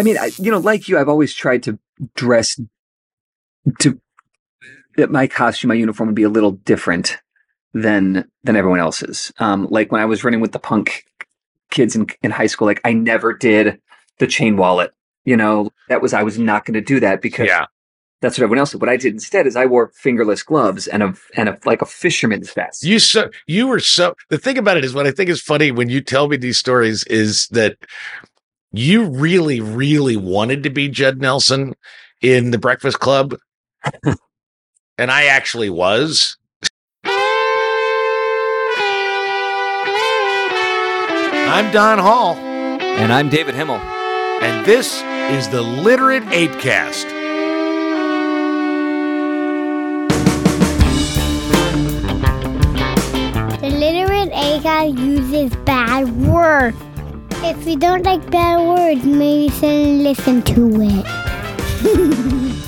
I mean, I, you know, like you, I've always tried to dress to that my costume, my uniform would be a little different than than everyone else's. Um, like when I was running with the punk kids in, in high school, like I never did the chain wallet. You know, that was I was not going to do that because Yeah. that's what everyone else did. What I did instead is I wore fingerless gloves and a and a like a fisherman's vest. You so you were so the thing about it is what I think is funny when you tell me these stories is that you really, really wanted to be Judd Nelson in the Breakfast Club. and I actually was. I'm Don Hall, And I'm David Himmel. and this is the Literate Apecast. The literate ApeCast uses bad words. If you don't like bad words, maybe shouldn't listen to it.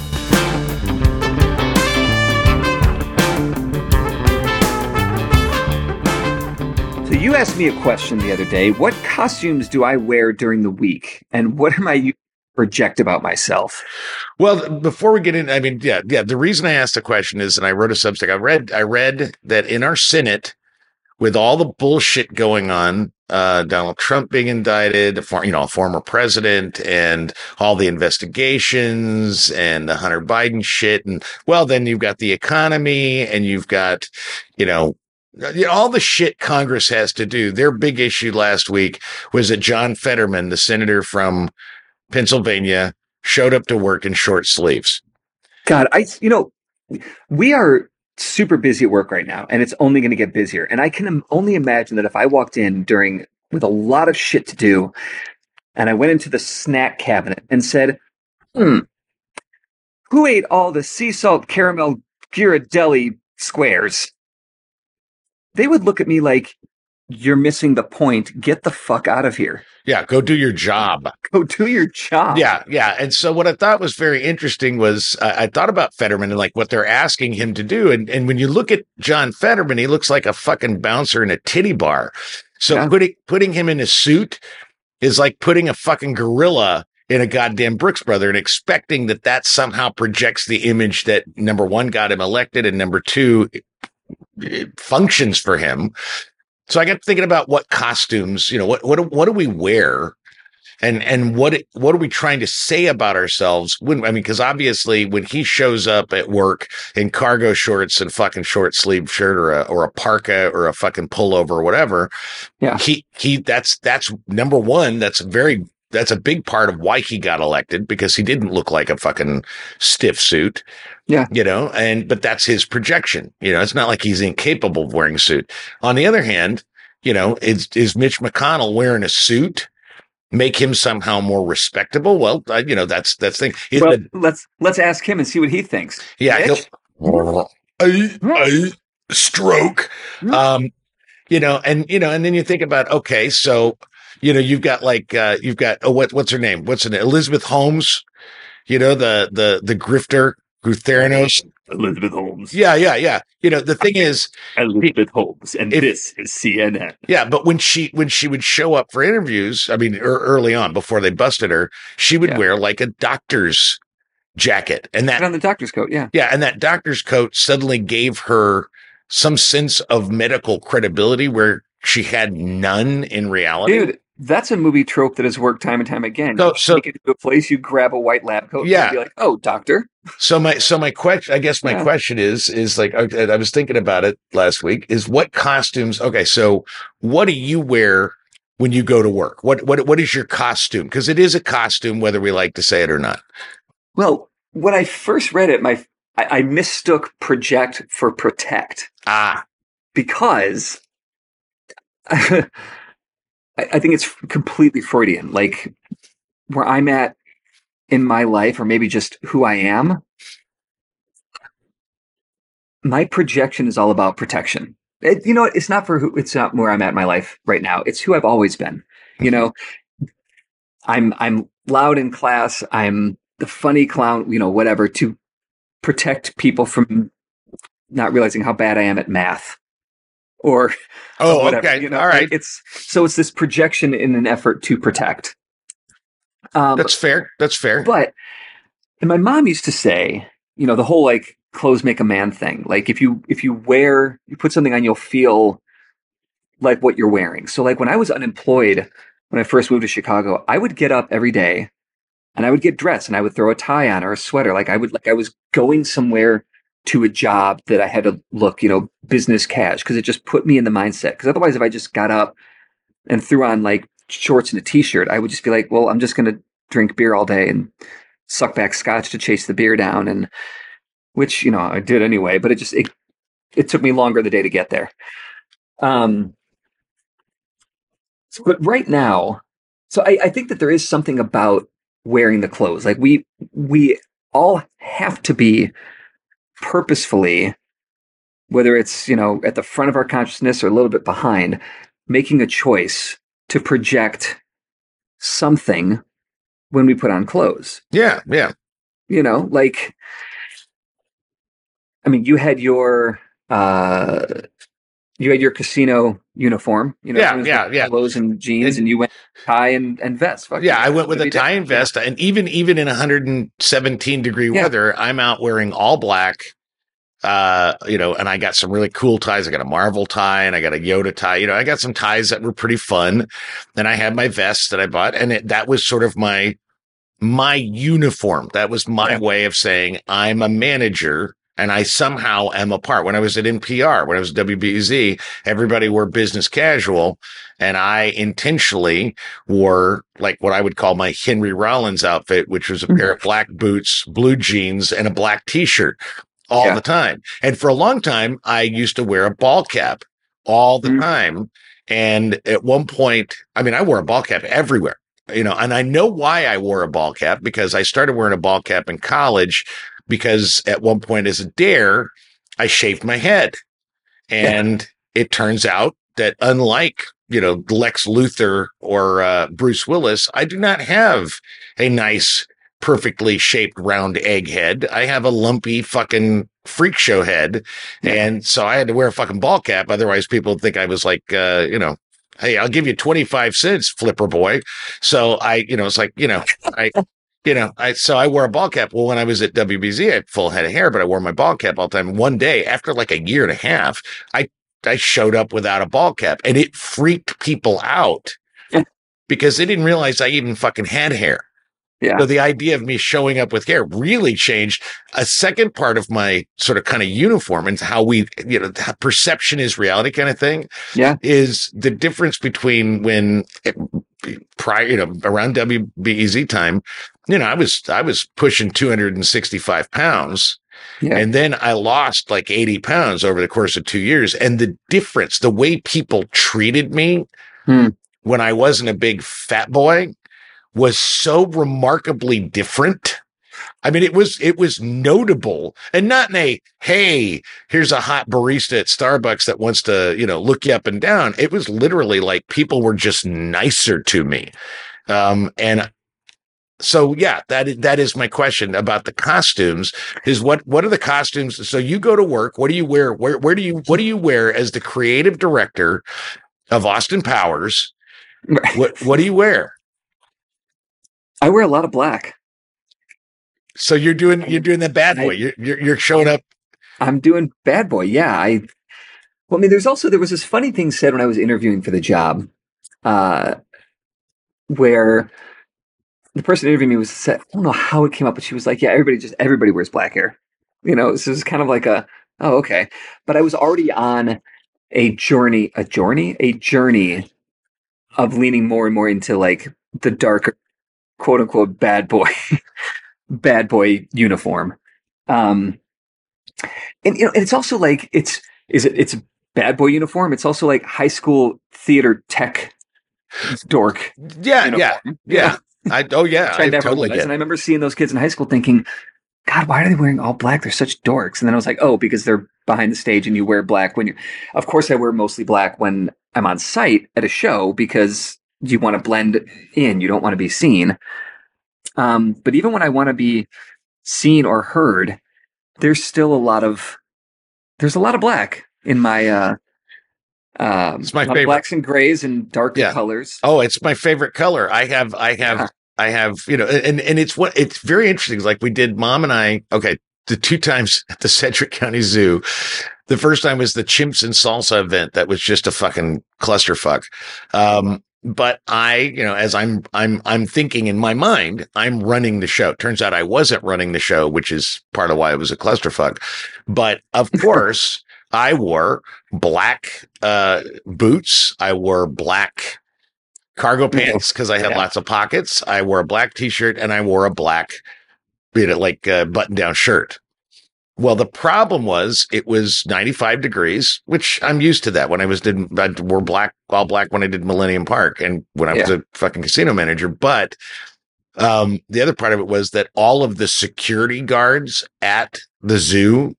So you asked me a question the other day. What costumes do I wear during the week, and what am I using to project about myself? Well, before we get in, I mean, yeah, yeah. The reason I asked the question is, and I wrote a substack. I read, I read that in our Senate, with all the bullshit going on, uh, Donald Trump being indicted, for, you know, a former president, and all the investigations, and the Hunter Biden shit, and well, then you've got the economy, and you've got, you know, All the shit Congress has to do. Their big issue last week was that John Fetterman, the senator from Pennsylvania, showed up to work in short sleeves. God, I you know, we are super busy at work right now, and it's only going to get busier. And I can only imagine that if I walked in during with a lot of shit to do, and I went into the snack cabinet and said, "Hmm, who ate all the sea salt caramel Ghirardelli squares?" They would look at me like, "You're missing the point. Get the fuck out of here. Yeah, go do your job. Go do your job." Yeah, yeah. And so what I thought was very interesting was uh, I thought about Fetterman and like what they're asking him to do. And and when you look at John Fetterman, he looks like a fucking bouncer in a titty bar. So Yeah. putting putting him in a suit is like putting a fucking gorilla in a goddamn Brooks brother and expecting that that somehow projects the image that number one got him elected and number two it, it functions for him. So I got thinking about what costumes, you know, what what do- what do we wear and and what what are we trying to say about ourselves when i mean because obviously when he shows up at work in cargo shorts and fucking short sleeve shirt or a or a parka or a fucking pullover or whatever Yeah. he he that's that's number one that's very that's a big part of why he got elected because he didn't look like a fucking stiff suit Yeah. you know and but that's his projection you know it's not like he's incapable of wearing a suit. On the other hand you know is is mitch mcconnell wearing a suit make him somehow more respectable? Well I, you know that's that's the thing. Well, let's let's ask him and see what he thinks. yeah he'll- I- I- stroke. Um you know and you know and then you think about okay so you know you've got like uh you've got oh what what's her name what's her name elizabeth holmes you know the the the grifter who theranos Elizabeth Holmes. yeah yeah yeah you know the thing is Elizabeth Holmes, and If- this is CNN. yeah but when she when she would show up for interviews i mean er, early on before they busted her she would Yeah. wear like a doctor's jacket and that Put on the doctor's coat, yeah. Yeah, and that doctor's coat suddenly gave her some sense of medical credibility where she had none in reality. Dude, that's a movie trope that has worked time and time again. So- you so- take it to a place, you grab a white lab coat, Yeah. and be like, "Oh, doctor." So my so my question, I guess my Yeah. question is is like okay, I was thinking about it last week. Is what costumes? Okay, so what do you wear when you go to work? What what what is your costume? Because it is a costume, whether we like to say it or not. Well, when I first read it, my I, I mistook project for protect Ah, because I, I think it's completely Freudian. Like where I'm at in my life, or maybe just who I am, my projection is all about protection. It, you know, it's not for who, it's not where I'm at in my life right now. It's who I've always been. You mm-hmm. know, I'm I'm loud in class. I'm the funny clown. You know, whatever to protect people from not realizing how bad I am at math. Or oh, or whatever, okay, you know, all right. it's so it's this projection in an effort to protect. Um, That's fair. That's fair. but and my mom used to say, you know, the whole like clothes make a man thing. Like if you if you wear you put something on, you'll feel like what you're wearing. So like when I was unemployed when I first moved to Chicago, I would get up every day and I would get dressed and I would throw a tie on or a sweater. Like I would like I was going somewhere to a job that I had to look, you know, business cash because it just put me in the mindset. Because otherwise, if I just got up and threw on like shorts and a t-shirt, I would just be like, well, I'm just going to drink beer all day and suck back scotch to chase the beer down, and which you know I did anyway. But it just it it took me longer the day to get there. Um, so- but right now, so I, I think that there is something about wearing the clothes. Like we we all have to be purposefully, whether it's you know at the front of our consciousness or a little bit behind, making a choice to project something when we put on clothes. yeah, yeah. You know, like I mean, you had your uh you had your casino uniform, you know, Yeah, yeah, yeah. clothes and jeans, And- and you went tie and, and vest. Fuck Yeah, I went with a tie and vest, and even even in 117 degree Yeah. weather, I'm out wearing all black. Uh, you know, and I got some really cool ties. I got a Marvel tie and I got a Yoda tie. You know, I got some ties that were pretty fun. And I had my vest that I bought, and it, that was sort of my my uniform. That was my Yeah. way of saying I'm a manager. And I somehow am a part. When I was at NPR, when I was at WBEZ, everybody wore business casual, and I intentionally wore like what I would call my Henry Rollins outfit, which was a pair of black boots, blue jeans, and a black t-shirt all Yeah. the time. And for a long time, I used to wear a ball cap all the Mhm. time. And at one point, I mean, I wore a ball cap everywhere, you know, and I know why I wore a ball cap because I started wearing a ball cap in college because at one point as a dare, I shaved my head. And it turns out that unlike, you know, Lex Luthor or uh, Bruce Willis, I do not have a nice, perfectly shaped round egg head. I have a lumpy fucking freak show head. Yeah. And so I had to wear a fucking ball cap. Otherwise, people would think I was like, uh, you know, hey, I'll give you 25 cents, flipper boy. So I, you know, it's like, you know, I, you know, I, so I wore a ball cap. Well, when I was at WBEZ, I had full head of hair, but I wore my ball cap all the time. One day, after like a year and a half, I, I showed up without a ball cap and it freaked people out because they didn't realize I even fucking had hair. Yeah. So the idea of me showing up with hair really changed a second part of my sort of kind of uniform and how we, you know, perception is reality kind of thing. Yeah. Is the difference between when it, prior, you know, around WBEZ time, you know, I was, I was pushing 265 pounds. Yeah. And then I lost like 80 pounds over the course of two years. And the difference, the way people treated me Hmm. when I wasn't a big fat boy was so remarkably different. I mean, it was, it was notable and not in a, Hey, here's a hot barista at Starbucks that wants to, you know, look you up and down. It was literally like people were just nicer to me. Um, and so yeah, that is, that is my question about the costumes is what, what are the costumes? So you go to work, what do you wear? Where, where do you, what do you wear as the creative director of Austin Powers? What, what do you wear? I wear a lot of black. So you're doing, you're doing the bad boy. I- You're, you're, you're showing up. I'm doing bad boy. Yeah. I, well, I mean, there's also, there was this funny thing said when I was interviewing for the job, uh, where the person interviewing me was said, I don't know how it came up, but she was like, yeah, everybody just, everybody wears black hair. You know, this is kind of like a, oh, okay. But I was already on a journey, a journey, a journey of leaning more and more into like the darker, quote unquote, bad boy, bad boy uniform. Um, and you know, and it's also like it's is it it's a bad boy uniform. It's also like high school theater tech dork. Yeah. uniform. Yeah. Yeah. I, oh yeah. I I totally get And I remember seeing those kids in high school thinking, God, why are they wearing all black? They're such dorks. And then I was like, oh, because they're behind the stage and you wear black when you of course I wear mostly black when I'm on site at a show because you want to blend in. You don't want to be seen. Um, but even when I want to be seen or heard, there's still a lot of there's a lot of black in my uh um It's my a lot of favorite. blacks and grays and darker Yeah. colors. Oh, it's my favorite color. I have, I have, Yeah. I have, you know, and and it's what it's very interesting. Like we did, mom and I. Okay, the two times at the Sedgwick County Zoo. The first time was the Chimps and Salsa event. That was just a fucking clusterfuck. Um, but I, you know, as I'm, I'm, I'm thinking in my mind, I'm running the show. Turns out I wasn't running the show, which is part of why it was a clusterfuck. But of course, I wore black uh, boots. I wore black cargo pants because I had Yeah. lots of pockets. I wore a black t-shirt and I wore a black, you know, like uh, button-down shirt. Well, the problem was it was 95 degrees, which I'm used to that. When I was did I wore black all black when I did Millennium Park and when I was a fucking casino manager. But um, the other part of it was that all of the security guards at the zoo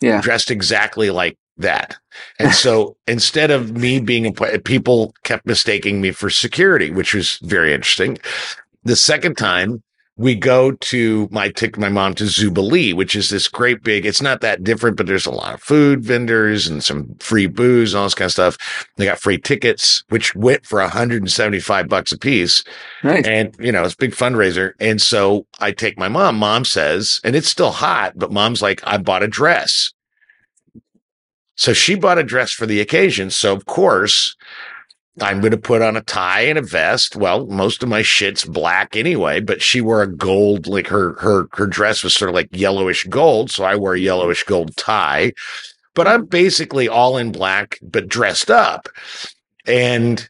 Yeah. dressed exactly like that. And so instead of me being a people kept mistaking me for security, which was very interesting. The second time we go to my take my mom to Zoobilee, which is this great big, it's not that different, but there's a lot of food vendors and some free booze and all this kind of stuff. They got free tickets, which went for 175 bucks a piece. Nice. And, you know, it's a big fundraiser. And so I take my mom. Mom says, and it's still hot, but mom's like, I bought a dress. So she bought a dress for the occasion. So, of course, I'm going to put on a tie and a vest. Well, most of my shit's black anyway, but she wore a gold, like her, her, her dress was sort of like yellowish gold. So I wore a mm-hmm. yellowish gold tie, but I'm basically all in black, but dressed up. And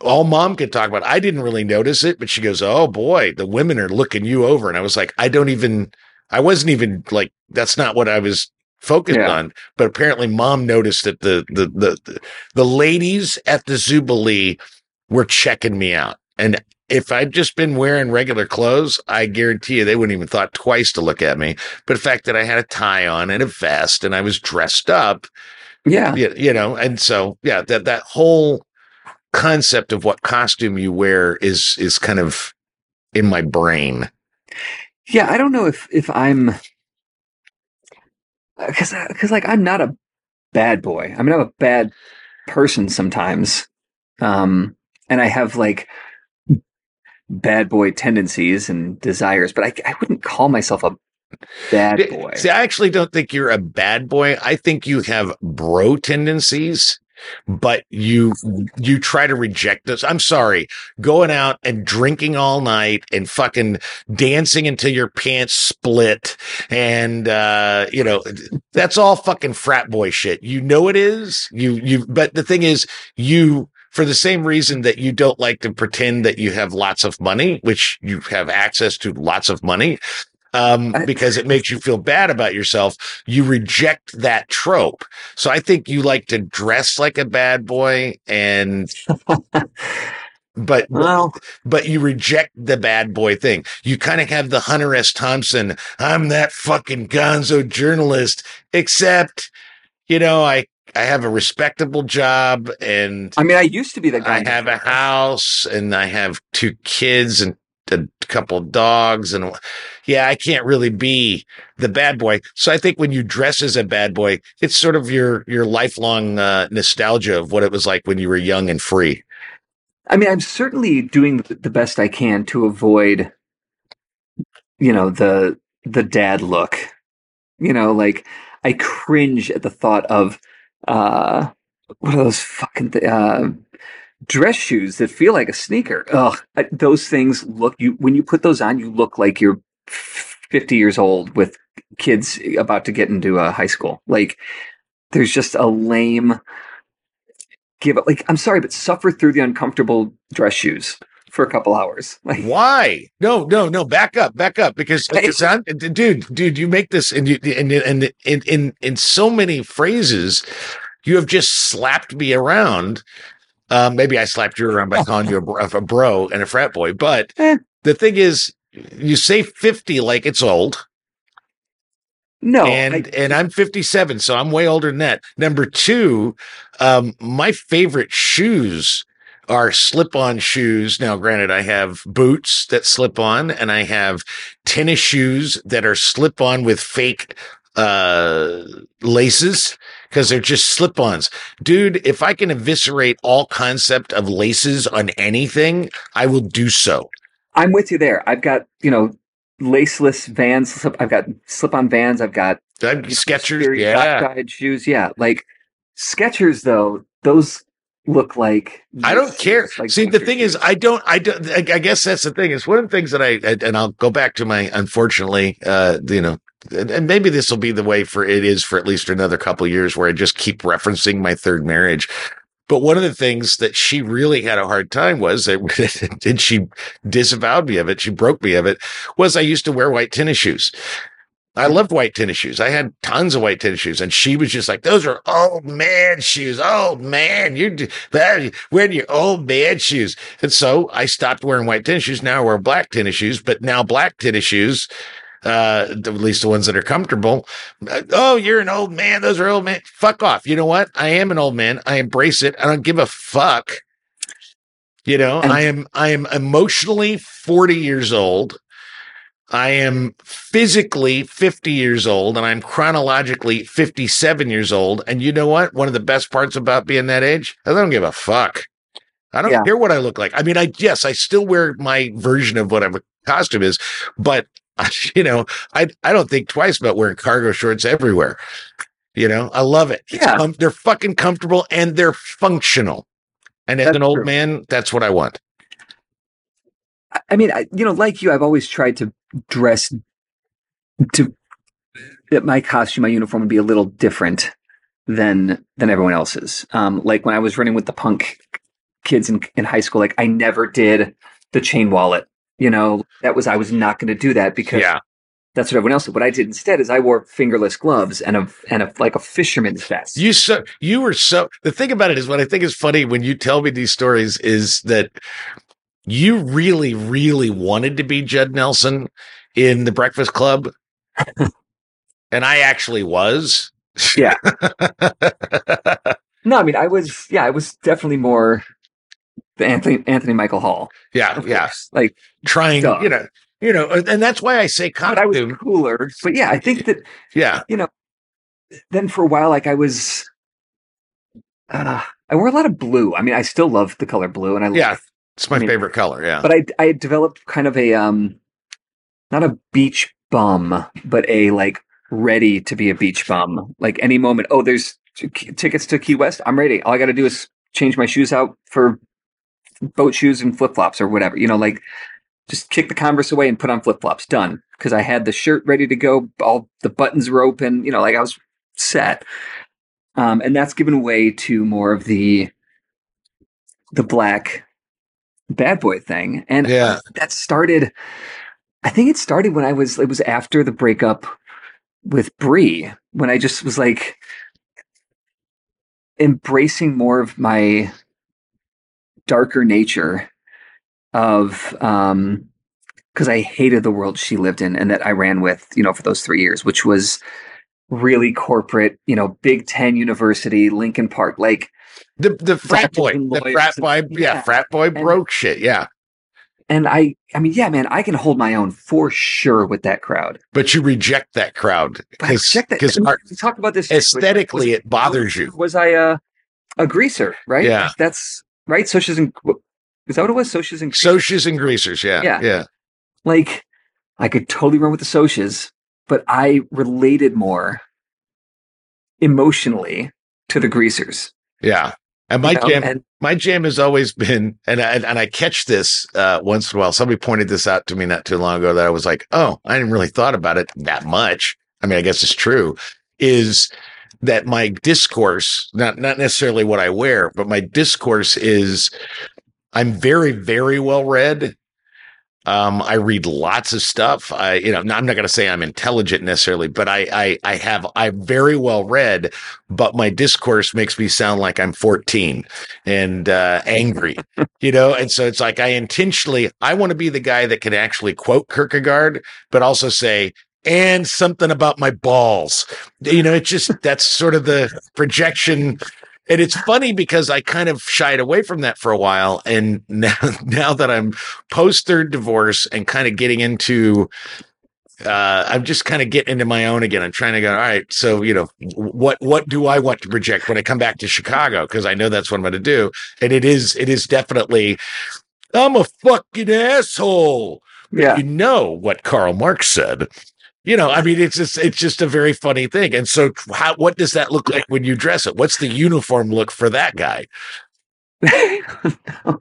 all mom could talk about, I didn't really notice it, but she goes, Oh boy, the women are looking you over. And I was like, I don't even, I wasn't even like, that's not what I was focused Yeah. on. But apparently mom noticed that the, the, the, the, ladies at the Zoobilee were checking me out. And if I'd just been wearing regular clothes, I guarantee you they wouldn't even thought twice to look at me. But the fact that I had a tie on and a vest and I was dressed up, Yeah. you, you know, and so yeah, that that whole concept of what costume you wear is is kind of in my brain. Yeah. I don't know if, if I'm, cause, cause like I'm not a bad boy. I mean, I'm a bad person sometimes. Um, and I have like bad boy tendencies and desires, but I, I wouldn't call myself a bad boy. See, I actually don't think you're a bad boy. I think you have bro tendencies, but you you try to reject this. I'm sorry, going out and drinking all night and fucking dancing until your pants split, and uh, you know that's all fucking frat boy shit. You know it is. You you. But the thing is, you for the same reason that you don't like to pretend that you have lots of money, which you have access to lots of money, um, because it makes you feel bad about yourself. You reject that trope. So I think you like to dress like a bad boy and, but, well, but you reject the bad boy thing. You kind of have the Hunter S. Thompson, I'm that fucking gonzo journalist, except, you know, I, I have a respectable job and I mean, I used to be that guy. I have a house and I have two kids and a couple dogs and yeah, I can't really be the bad boy. So I think when you dress as a bad boy, it's sort of your your lifelong uh, nostalgia of what it was like when you were young and free. I mean, I'm certainly doing the best I can to avoid, you know, the the dad look. You know, like I cringe at the thought of uh, what are those fucking th- uh, dress shoes that feel like a sneaker? Ugh, those things look you when you put those on, you look like you're 50 years old with kids about to get into a high school. Like, there's just a lame give up. Like, I'm sorry, but suffer through the uncomfortable dress shoes for a couple hours. Like, Why? No, no, no. Back up, back up, because Hey. it's on, dude, dude. You make this, and you, and and in in in so many phrases, you have just slapped me around. Um, maybe I slapped you around by calling you a, bro- a bro and a frat boy, but Eh. the thing is, you say fifty like it's old, no, and I- and I'm 57, so I'm way older than that. Number two, um, my favorite shoes are slip-on shoes. Now, granted, I have boots that slip on, and I have tennis shoes that are slip-on with fake uh laces because they're just slip-ons. Dude, if I can eviscerate all concept of laces on anything, I will do so. I'm with you there. I've got you know laceless Vans. slip- I've got slip-on Vans. I've got Uh, Skechers, yeah. shoes. Yeah, like Skechers though. Those look like I don't care. like See, the thing is. I don't, I don't, I I guess that's the thing. It's one of the things that I, I- and I'll go back to my, unfortunately, uh, you know, and, maybe this will be the way for it is for at least another couple years where I just keep referencing my third marriage. But one of the things that she really had a hard time was that, and she disavowed me of it. She broke me of it was I used to wear white tennis shoes. I loved white tennis shoes. I had tons of white tennis shoes, and she was just like, "Those are old man shoes. Oh man, you're wearing your old man shoes." And so I stopped wearing white tennis shoes. Now I wear black tennis shoes, but now black tennis shoes, uh, at least the ones that are comfortable. uh, Oh, you're an old man. Those are old man. Fuck off. You know what? I am an old man. I embrace it. I don't give a fuck. You know, And- I am I am emotionally 40 years old. I am physically 50 years old and I'm chronologically 57 years old. And you know what? One of the best parts about being that age, I don't give a fuck. I don't Yeah. care what I look like. I mean, I, yes, I still wear my version of what a costume is, but you know, I, I don't think twice about wearing cargo shorts everywhere. You know, I love it. Yeah. they're fucking comfortable and they're functional. And as That's an old true. man, that's what I want. I- I mean, I, you know, like you, I've always tried to dress to that my costume, my uniform would be a little different than than everyone else's. Um, like when I was running with the punk kids in, in high school, like I never did the chain wallet. You know, that was I was not going to do that because Yeah. that's what everyone else did. What I did instead is I wore fingerless gloves and a and a like a fisherman's vest. You so you were so the thing about it is what I think is funny when you tell me these stories is that you really, really wanted to be Judd Nelson in the Breakfast Club. and I actually was. Yeah. no, I mean I was yeah, I was definitely more the Anthony Anthony Michael Hall. yeah, yeah. Like Trying, Duh. you know, you know, and that's why I say but I was cooler. But yeah, I think that Yeah. You know, then for a while, like I was, uh, I wore a lot of blue. I mean, I still love the color blue, and I Yeah. love, It's my I mean, favorite color. Yeah. but I I developed kind of a um, not a beach bum, but a like ready to be a beach bum. Like any moment, oh, there's t- tickets to Key West. I'm ready. All I got to do is change my shoes out for boat shoes and flip flops or whatever. You know, like just kick the Converse away and put on flip flops. Done. Because I had the shirt ready to go. All the buttons were open. You know, like I was set. Um, and that's given way to more of the the black bad boy thing. And Yeah. that started. I think it started when I was. It was after the breakup with Brie when I just was like embracing more of my darker nature of um because I hated the world she lived in and that I ran with, you know, for those three years, which was really corporate, you know, Big Ten University, Lincoln Park, like The the frat boy, the frat and- boy, yeah, yeah. frat boy broke shit. Yeah. and I I mean, yeah, man, I can hold my own for sure with that crowd. But you reject that crowd because because I mean, we talked about this aesthetically was- it bothers you. Was I a a greaser, right? Yeah. That's right. Socs and is that what it was? Socs and Socs and greasers. Yeah. Yeah. Yeah. like I could totally run with the socs, but I related more emotionally to the greasers. Yeah. And my you know? jam, and my jam has always been, and I, and I catch this uh, once in a while. Somebody pointed this out to me not too long ago that I was like, oh, I didn't really thought about it that much. I mean, I guess it's true. Is that my discourse, not not necessarily what I wear, but my discourse is I'm very, very well read. Um, I read lots of stuff. I, you know, I'm not going to say I'm intelligent necessarily, but I, I, I have, I'm very well read, but my discourse makes me sound like I'm 14 and, uh, angry, you know? And so it's like, I intentionally, I want to be the guy that can actually quote Kierkegaard, but also say, and something about my balls. You know, it's just, that's sort of the projection and it's funny because I kind of shied away from that for a while. And now, now that I'm post third divorce and kind of getting into, uh, I'm just kind of getting into my own again. I'm trying to go, all right. So, you know, what, what do I want to project when I come back to Chicago? Cause I know that's what I'm going to do. And it is, it is definitely, I'm a fucking asshole. Yeah. You know what Karl Marx said. You know, I mean, it's just it's just a very funny thing. And so, how what does that look like when you dress it? What's the uniform look for that guy? yeah,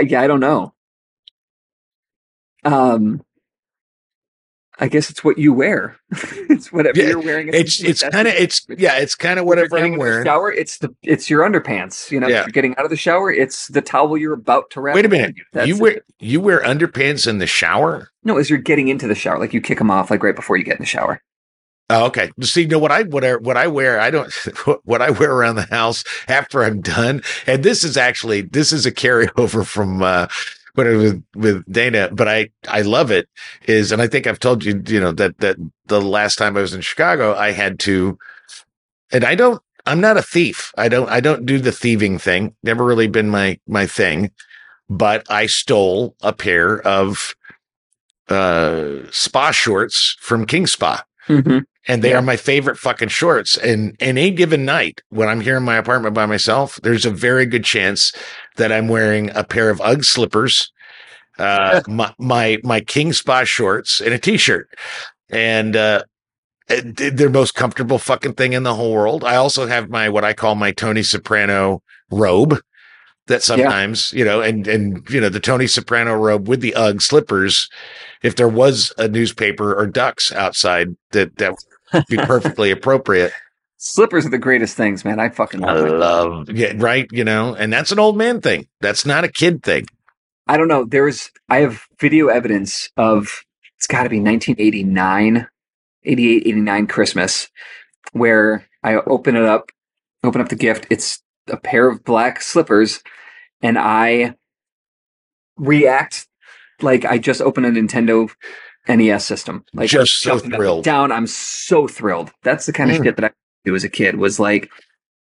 yeah, I don't know. Um, I guess it's what you wear. it's whatever Yeah, you're wearing. It's it's kind of it's yeah, it's kind of whatever I'm the wearing. shower, it's the it's your underpants. You know, Yeah. if you're getting out of the shower, it's the towel you're about to wrap. Wait a minute, You, you it. wear you wear underpants in the shower? no as you're getting into the shower, like you kick them off like right before you get in the shower. Oh, okay. See, no, what I what I what I wear, I don't what I wear around the house after I'm done, and this is actually this is a carryover from uh I was with Dana, but I I love it is, and I think I've told you, you know, that that the last time I was in Chicago, I had to, and I don't, I'm not a thief. I don't I don't do the thieving thing. Never really been my my thing, but I stole a pair of uh spa shorts from King Spa Mm-hmm. And they Yeah. are my favorite fucking shorts. And in any given night when I'm here in my apartment by myself, there's a very good chance that I'm wearing a pair of UGG slippers, uh, my, my my King Spa shorts, and a t-shirt. And uh, they're most comfortable fucking thing in the whole world. I also have my what I call my Tony Soprano robe. That sometimes, you know, and and you know, the Tony Soprano robe with the UGG slippers if there was a newspaper or ducks outside that that be perfectly appropriate. Slippers are the greatest things, man. I fucking love them. love, yeah, right. You know, and that's an old man thing. That's not a kid thing. I don't know. There's I have video evidence of it's got to be 1989, 88, 89 Christmas where I open it up, open up the gift. It's a pair of black slippers and I react like I just opened a Nintendo NES system. Like Just so jumping up and thrilled. Down, I'm so thrilled. That's the kind of Mm. shit that I do as a kid was like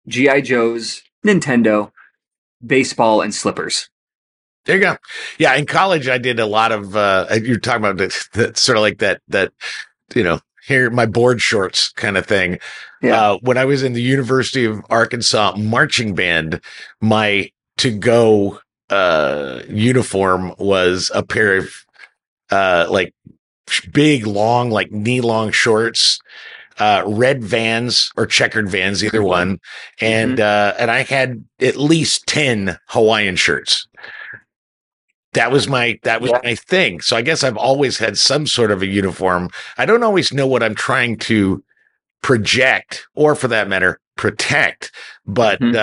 GI Joe's, Nintendo, baseball and slippers. There you go. Yeah, in college, I did a lot of. uh You're talking about that, that sort of like that that you know here my board shorts kind of thing. Yeah. Uh, when I was in the University of Arkansas marching band, my to go uh uniform was a pair of uh like big long like knee long shorts uh red vans or checkered vans either one. And uh and i had at least 10 hawaiian shirts. That was my that was Yeah. my thing. So i guess i've always had some sort of a uniform. I don't always know what i'm trying to project or for that matter protect. But Mhm. uh,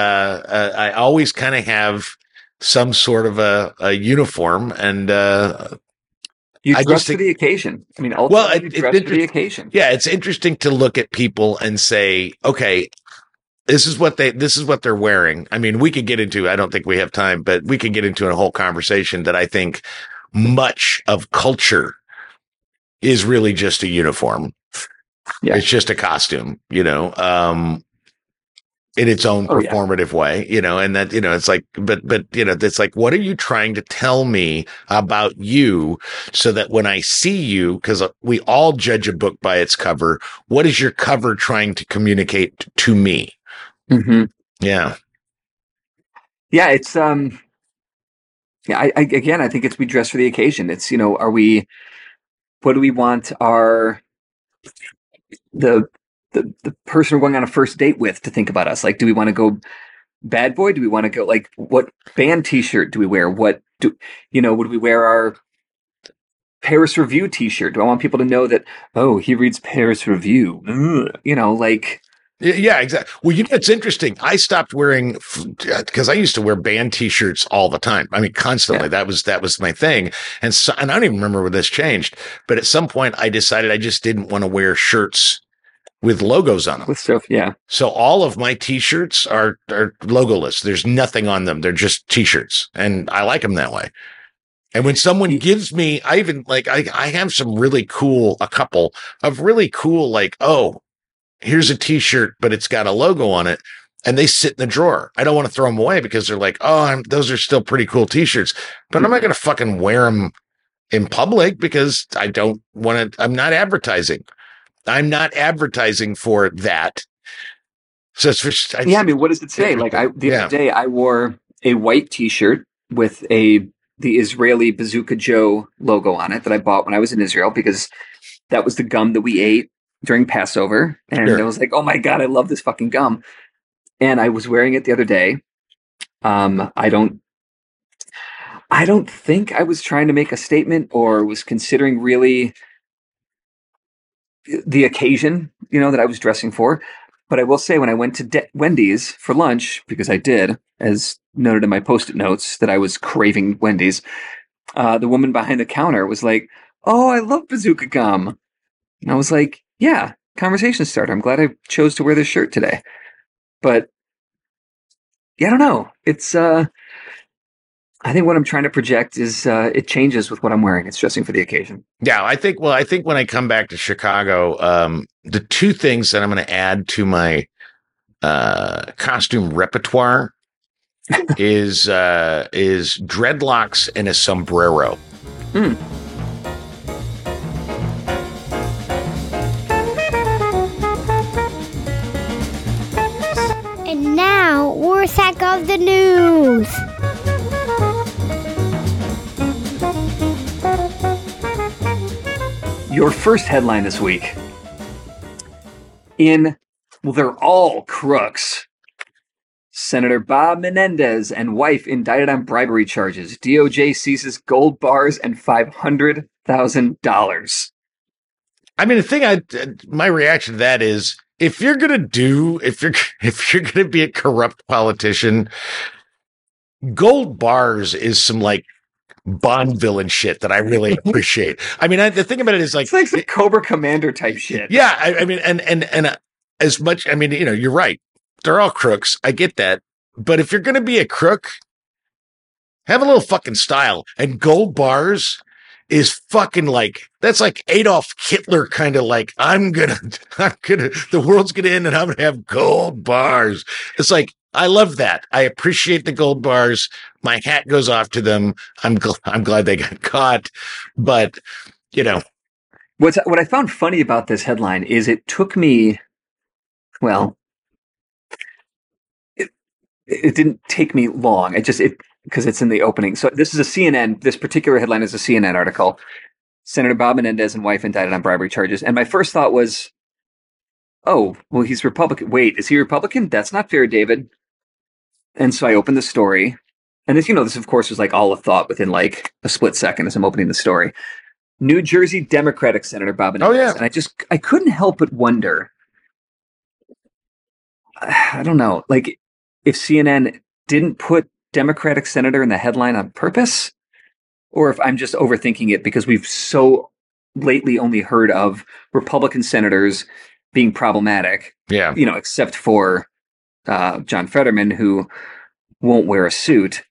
uh i always kind of have some sort of a, a uniform. And uh You I dress think- the occasion. I mean, Well, it- it's for the occasion. yeah it's interesting to look at people and say okay this is what they this is what they're wearing i mean we could get into i don't think we have time but we could get into a whole conversation that i think much of culture is really just a uniform Yeah. it's just a costume you know um in its own Oh, yeah. performative way you know and that you know it's like but but you know it's like what are you trying to tell me about you so that when i see you because we all judge a book by its cover what is your cover trying to communicate to me hmm yeah Yeah, it's um, yeah. I, I again, I think it's we dress for the occasion. It's you know, are we? What do we want our the the the person we're going on a first date with to think about us? Like, do we want to go bad boy? Do we want to go like what band T-shirt do we wear? What do you know? Would we wear our Paris Review T-shirt? Do I want people to know that? Oh, he reads Paris Review. Ugh. You know, like Yeah, exactly. Well, you know, it's interesting. I stopped wearing because uh, I used to wear band T-shirts all the time. I mean, constantly. Yeah. That was that was my thing. And so, and I don't even remember when this changed. But at some point, I decided I just didn't want to wear shirts with logos on them. with stuff. Yeah, So all of my T-shirts are are logoless. There's nothing on them. They're just T-shirts, and I like them that way. And when someone gives me, I even like I I have some really cool, a couple of really cool, like oh, here's a T-shirt, but it's got a logo on it, and they sit in the drawer. I don't want to throw them away because they're like, oh, I'm, those are still pretty cool T-shirts, but I'm not going to fucking wear them in public because I don't want to. I'm not advertising. I'm not advertising for that. So it's I, yeah. I mean, what does it say? Like, I the Yeah. other day I wore a white T-shirt with a the Israeli Bazooka Joe logo on it that I bought when I was in Israel because that was the gum that we ate during Passover. And Sure. I was like, oh my God, I love this fucking gum. And I was wearing it the other day. Um, I don't I don't think I was trying to make a statement or was considering really the occasion, you know, that I was dressing for. But I will say, when I went to De- Wendy's for lunch, because I did, as noted in my post-it notes, that I was craving Wendy's. Uh, the woman behind the counter was like, "Oh, I love bazooka gum," and I was like, "Yeah." Conversation starter. I'm glad I chose to wear this shirt today. But yeah, I don't know. It's uh I think what I'm trying to project is uh it changes with what I'm wearing. It's dressing for the occasion. Yeah, I think. Well, I think when I come back to Chicago, um, the two things that I'm going to add to my uh, costume repertoire is uh, is dreadlocks and a sombrero. Hmm. And now, Warsack of the News. Your first headline this week. In well, they're all crooks. Senator Bob Menendez and wife indicted on bribery charges. DOJ seizes gold bars and five hundred thousand dollars. I mean, the thing I my reaction to that is if you're gonna do if you're if you're gonna be a corrupt politician, gold bars is some like Bond villain shit that I really appreciate. I mean, I, the thing about it is like, It's like some Cobra Commander type shit. yeah, I, I mean, and and and uh, as much, I mean, you know, you're right. They're all crooks. I get that, but if you're gonna be a crook, have a little fucking style. And gold bars is fucking like that's like Adolf Hitler kind of like I'm gonna I'm gonna the world's gonna end and I'm gonna have gold bars. It's like I love that. I appreciate the gold bars. My hat goes off to them. I'm gl- I'm glad they got caught, but you know, What's what I found funny about this headline is it took me, well, it it didn't take me long. It just it because it's in the opening. So this is a CNN. This particular headline is a CNN article. Senator Bob Menendez and wife indicted on bribery charges. And my first thought was, oh, well, he's Republican. Wait, is he Republican? That's not fair, David. And so I opened the story, and this, you know, this of course was like all a thought within like a split second as I'm opening the story. New Jersey Democratic Senator Bob Menendez. Oh, yeah. And I just I couldn't help but wonder. I don't know, like if CNN didn't put Democratic senator in the headline on purpose, or if I'm just overthinking it because we've so lately only heard of Republican senators being problematic, yeah. you know, except for uh, John Fetterman, who won't wear a suit.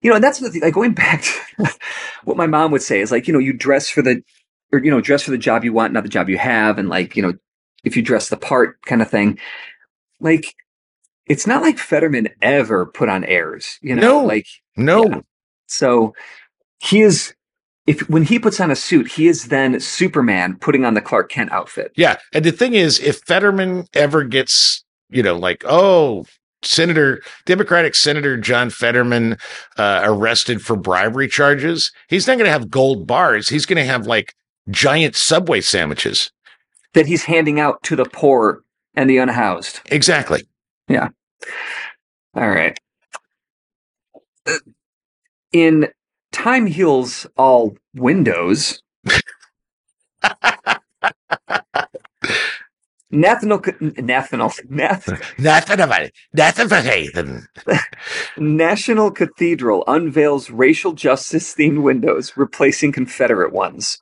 You know, and that's the thing, like going back to what my mom would say is like, you know, you dress for the, or, you know, dress for the job you want, not the job you have. And like, you know, if you dress the part kind of thing, like, it's not like Fetterman ever put on airs, you know, No. like, No. Yeah. so he is, if when he puts on a suit, he is then Superman putting on the Clark Kent outfit. Yeah. And the thing is, if Fetterman ever gets, you know, like, oh, Senator, Democratic Senator John Fetterman uh, arrested for bribery charges, he's not going to have gold bars. He's going to have like giant Subway sandwiches. that he's handing out to the poor and the unhoused. Exactly. Yeah. All right. Uh, In Time Heals All Windows, National, National, Nath- Nothing about it. Nothing about Nathan. National Cathedral unveils racial justice themed windows replacing Confederate ones.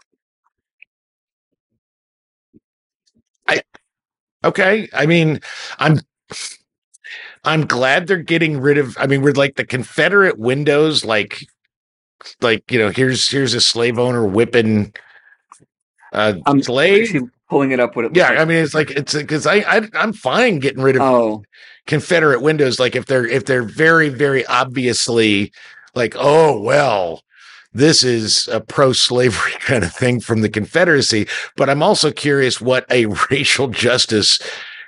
I Okay. I mean, I'm I'm glad they're getting rid of I mean, we're like the Confederate windows, like like, you know, here's here's a slave owner whipping uh I'm slave. pulling it up. What it looks Yeah, like. I mean, it's like it's because I, I I'm fine getting rid of oh, Confederate windows. Like if they're if they're very very obviously like oh well, this is a pro slavery kind of thing from the Confederacy. But I'm also curious what a racial justice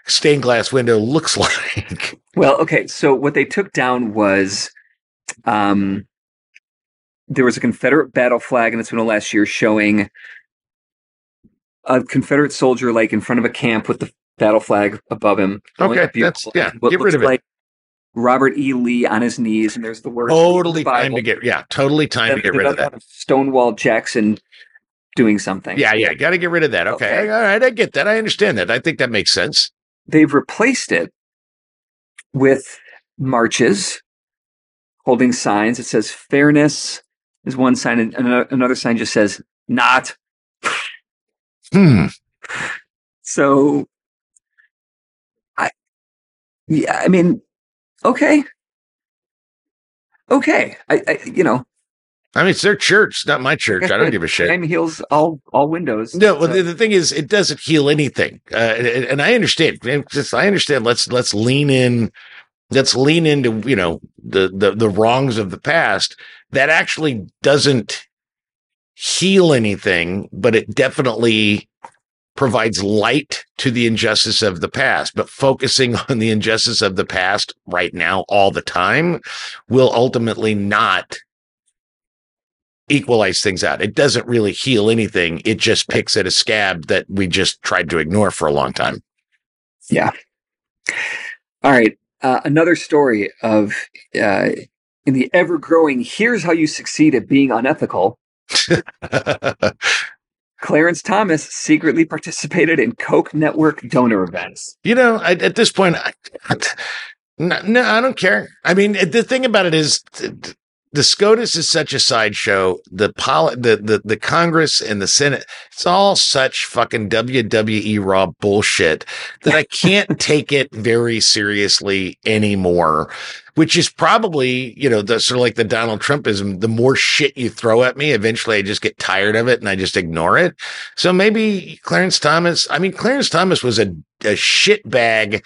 stained glass window looks like. Well, okay. So what they took down was Um, there was a Confederate battle flag in this one last year showing a Confederate soldier like in front of a camp with the battle flag above him. Okay, that's- yeah, get rid of it. Like Robert E. Lee on his knees, and there's the word. Totally Bible. time to get yeah, totally time to get rid of that. Stonewall Jackson doing something. Yeah, yeah, got to get rid of that. Okay. Okay. all right, I get that. I understand that. I think that makes sense. they've replaced it with marches holding signs. It says fairness is one sign, and another, sign just says not. Hmm. So, I, yeah, I mean, okay, okay. I, I you know, I mean, it's their church, not my church. I don't give a shit. Time heals all all windows. No, well, So- the, the thing is, it doesn't heal anything, uh, and, and I understand. Just I understand. Let's let's lean in. Let's lean into you know the the the wrongs of the past. That actually doesn't heal anything, but it definitely provides light to the injustice of the past. But focusing on the injustice of the past right now, all the time, will ultimately not equalize things out. It doesn't really heal anything. It just picks at a scab that we just tried to ignore for a long time. Yeah. All right. Uh, another story of uh, in the ever growing. Here's how you succeed at being unethical. Clarence Thomas secretly participated in Koch network donor events. you know, I, at this point, I, no, no, I don't care. I mean, the thing about it is, th- th- the SCOTUS is such a sideshow. The poli- the, the the Congress and the Senate, it's all such fucking WWE raw bullshit that I can't take it very seriously anymore. Which is probably, you know, the sort of like the Donald Trumpism. The more shit you throw at me, eventually I just get tired of it and I just ignore it. So maybe Clarence Thomas. I mean, Clarence Thomas was a a shit bag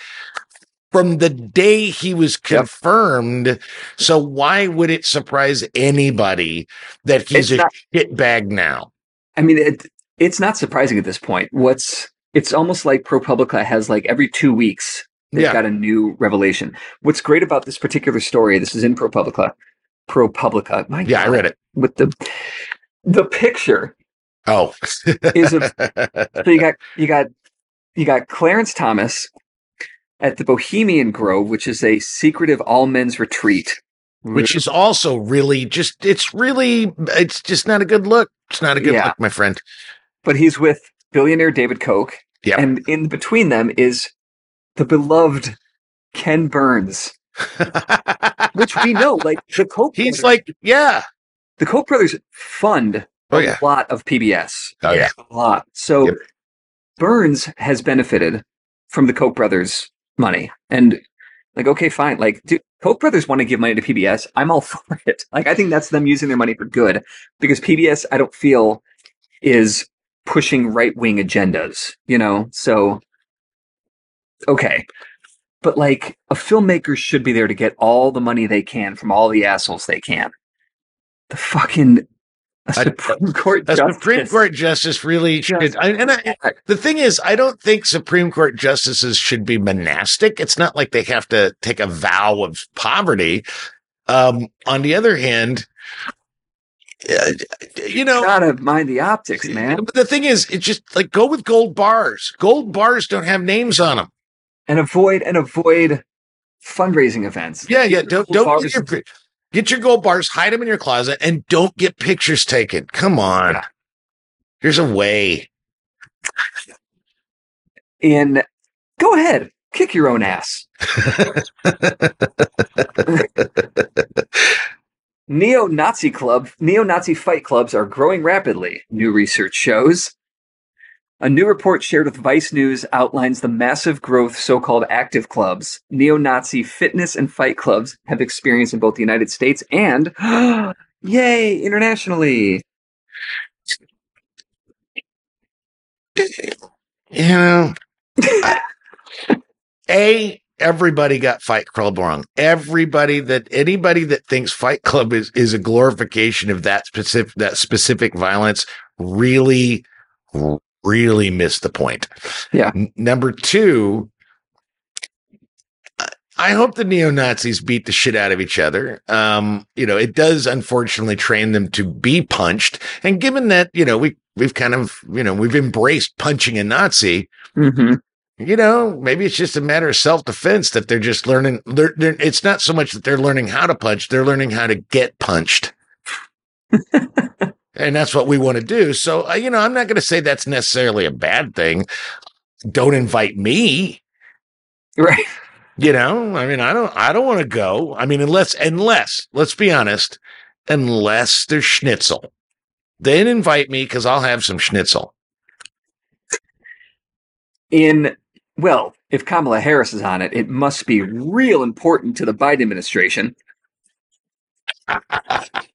from the day he was Yep. confirmed. So why would it surprise anybody that he's It's a not- shit bag now? I mean, it, it's not surprising at this point. What's it's almost like ProPublica has like every two weeks they've Yeah. got a new revelation. What's great about this particular story? This is in ProPublica. ProPublica. My Yeah, I read it. with the the picture Oh, is of so you got you got you got Clarence Thomas at the Bohemian Grove, which is a secretive all men's retreat. which is also really just, it's really, it's just not a good look. It's not a good Yeah. look, my friend. but he's with billionaire David Koch. Yep. And in between them is the beloved Ken Burns, which we know, like the Koch He's brothers, like, yeah. the Koch brothers fund Oh, a yeah. lot of PBS. Oh, yeah. A lot. So Yep. Burns has benefited from the Koch brothers money. And like, okay, fine. Like, dude, Koch brothers want to give money to PBS. I'm all for it. Like, I think that's them using their money for good because PBS, I don't feel is pushing right wing agendas, you know? So, okay. But like, a filmmaker should be there to get all the money they can from all the assholes they can. The fucking a I- Supreme Court A justice. Supreme Court justice really should. I, and I, the thing is, I don't think Supreme Court justices should be monastic. It's not like they have to take a vow of poverty. Um, on the other hand, uh, you know, gotta mind the optics, man, But the thing is, it's just like go with gold bars. Gold bars don't have names on them. And avoid and avoid fundraising events. Yeah, yeah. Don't don't Bars- get your, get your gold bars, hide them in your closet, and don't get pictures taken. Come on, Yeah. there's a way. in. Go ahead, kick your own ass. Neo-Nazi club, neo-Nazi fight clubs are growing rapidly. New research shows. A new report shared with Vice News outlines the massive growth so-called active clubs, neo-Nazi fitness and fight clubs have experienced in both the United States and, yay, internationally. you know, everybody got Fight Club wrong. Everybody that anybody that thinks Fight Club is is a glorification of that specific that specific violence really really missed the point. Yeah. N- number two. I- hope the neo Nazis beat the shit out of each other. Um, you know, it does unfortunately train them to be punched. And given that, you know, we we've kind of, you know, we've embraced punching a Nazi. Mm-hmm. You know, maybe it's just a matter of self defense that they're just learning. They're, they're, it's not so much that they're learning how to punch; they're learning how to get punched. and that's what we want to do. So, uh, you know, I'm not going to say that's necessarily a bad thing. Don't invite me. Right. You know, I mean, I don't, I don't want to go. I mean, unless, unless, let's be honest, unless there's schnitzel, then invite me because I'll have some schnitzel. In well, if Kamala Harris is on it, it must be real important to the Biden administration.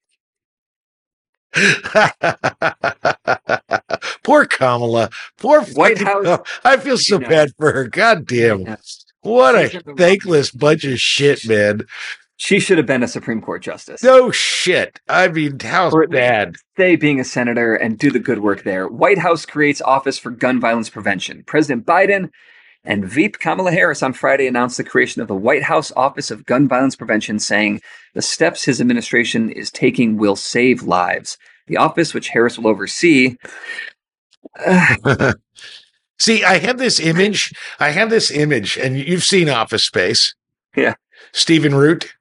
Poor Kamala. Poor White House- I feel so bad for her. God damn. What She's a in the wrong- thankless bunch of shit, man. She should have been a Supreme Court justice. No shit. I mean, how Or bad. Stay being a senator and do the good work there. White House creates Office for Gun Violence Prevention. President Biden and Veep Kamala Harris on Friday announced the creation of the White House Office of Gun Violence Prevention, saying the steps his administration is taking will save lives. The office, which Harris will oversee, uh, See, I have this image. I have this image, and you've seen Office Space. Yeah. Stephen Root.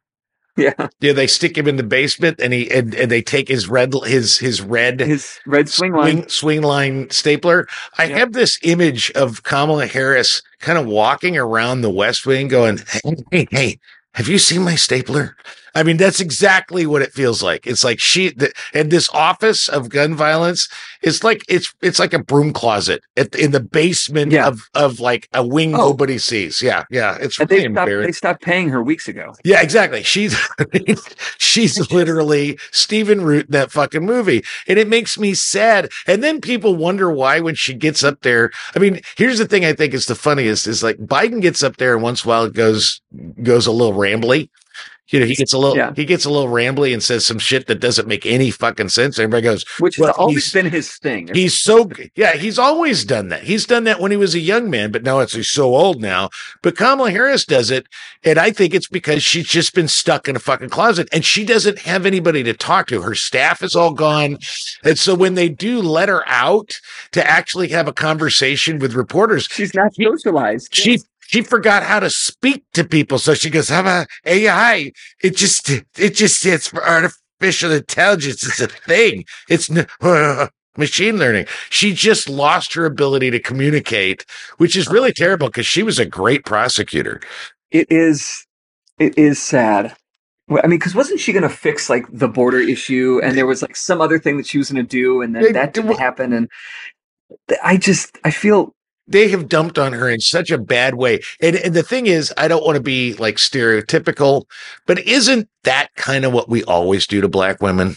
Yeah, Yeah, they stick him in the basement, and he and, and they take his red his his red his red Swingline. swing, Swingline stapler. I Yep. have this image of Kamala Harris kind of walking around the West Wing, going, "Hey, hey, hey, have you seen my stapler?" I mean, that's exactly what it feels like. It's like she the, and this office of gun violence. It's like it's it's like a broom closet at, in the basement Yeah. of of like a wing Oh. nobody sees. Yeah, yeah, it's And really they stopped, embarrassing. they stopped paying her weeks ago. Yeah, exactly. She's she's literally Stephen Root in that fucking movie. And it makes me sad. And then people wonder why when she gets up there. I mean, here's the thing I think is the funniest is like Biden gets up there and once in a while it goes goes a little rambly. You know, he gets a little Yeah. he gets a little rambly and says some shit that doesn't make any fucking sense. Everybody goes, Which Well, has always been his thing. He's so yeah, he's always done that. He's done that when he was a young man, but now it's he's so old now. But Kamala Harris does it, and I think it's because she's just been stuck in a fucking closet and she doesn't have anybody to talk to. Her staff is all gone. And so when they do let her out to actually have a conversation with reporters, She's not socialized. she she forgot how to speak to people. So she goes, "I'm a AI. It just it just stands for artificial intelligence. It's a thing. It's machine learning." She just lost her ability to communicate, which is really terrible because she was a great prosecutor. it is it is sad i mean because wasn't she going to fix like the border issue and there was like some other thing that she was going to do and then that didn't happen and i just i feel They have dumped on her in such a bad way. And, and the thing is, I don't want to be like stereotypical, but isn't that kind of what we always do to black women?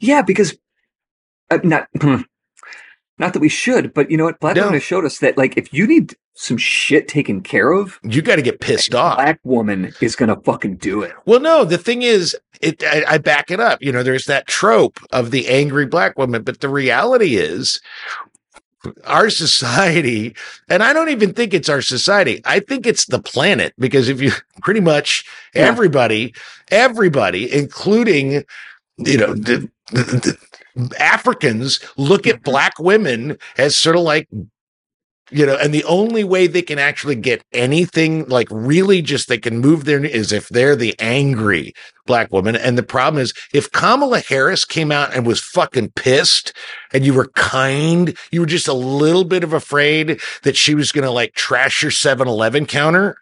yeah because uh, not not that we should but you know what black No. women have showed us that like if you need some shit taken care of You got to get pissed off. black woman is going to fucking do it Well, no, the thing is, it I, I back it up. You know, there's that trope of the angry black woman, but the reality is our society, and I don't even think it's our society. I think it's the planet because if you pretty much Yeah. everybody, everybody, including, you know, the, the, the Africans look at mm-hmm. black women as sort of like you know, and the only way they can actually get anything like really just they can move their is if they're the angry black woman. And the problem is if Kamala Harris came out and was fucking pissed and you were kind, you were just a little bit of afraid that she was going to like trash your 7 Eleven counter.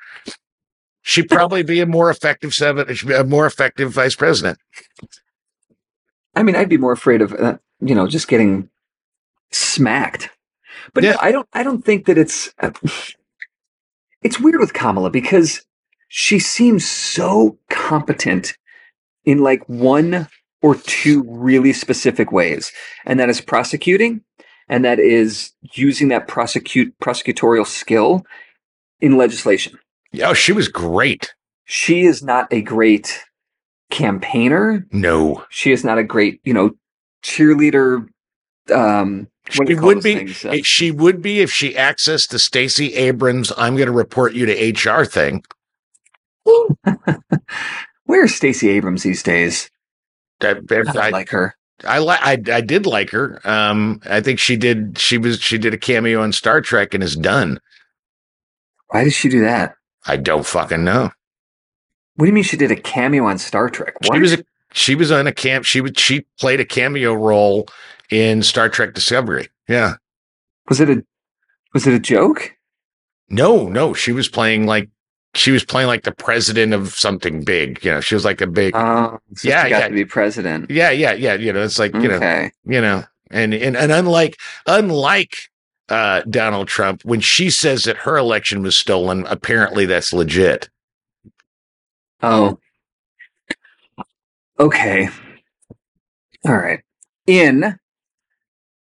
She'd probably be a more effective seven, a more effective vice president. i mean i'd be more afraid of uh, you know just getting smacked but Yeah. no, i don't i don't think that it's uh, it's weird with kamala because she seems so competent in like one or two really specific ways and that is prosecuting and that is using that prosecute prosecutorial skill in legislation Oh, she was great. she is not a great campaigner No. she is not a great you know cheerleader um She would be. things? It- she would be if she accessed the Stacey Abrams "I'm going to report you to HR" thing. Where's Stacey Abrams these days? I, I I, like her. I, li- I I did like her. Um, I think she did. She was she did a cameo on Star Trek and is done. Why did she do that? I don't fucking know. What do you mean she did a cameo on Star Trek? What? She was a, she was on a camp. She would she played a cameo role in Star Trek Discovery. Yeah. was it a was it a joke? No, no, she was playing like she was playing like the president of something big. You know, she was like a big. Oh, so Yeah, she got yeah. to be president. yeah, yeah, yeah. You know, it's like you know, you know, and and and unlike unlike uh Donald Trump, when she says that her election was stolen, apparently that's legit. Oh. Okay. All right. In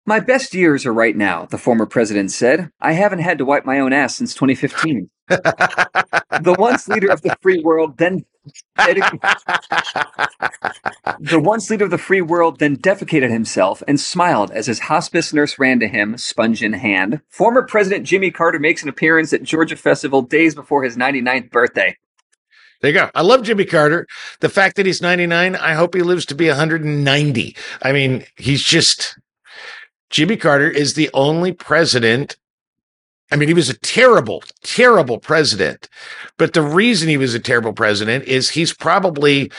my best years are right now, the former president said. I haven't had to wipe my own ass since 2015. The once leader of the free world then the once leader of the free world then defecated himself and smiled as his hospice nurse ran to him, sponge in hand. Former President Jimmy Carter makes an appearance at Georgia Festival days before his 99th birthday. There you go. I love Jimmy Carter. The fact that he's 99, I hope he lives to be 190. I mean, he's just Jimmy Carter is the only president. I mean, he was a terrible, terrible president. But the reason he was a terrible president is he's probably,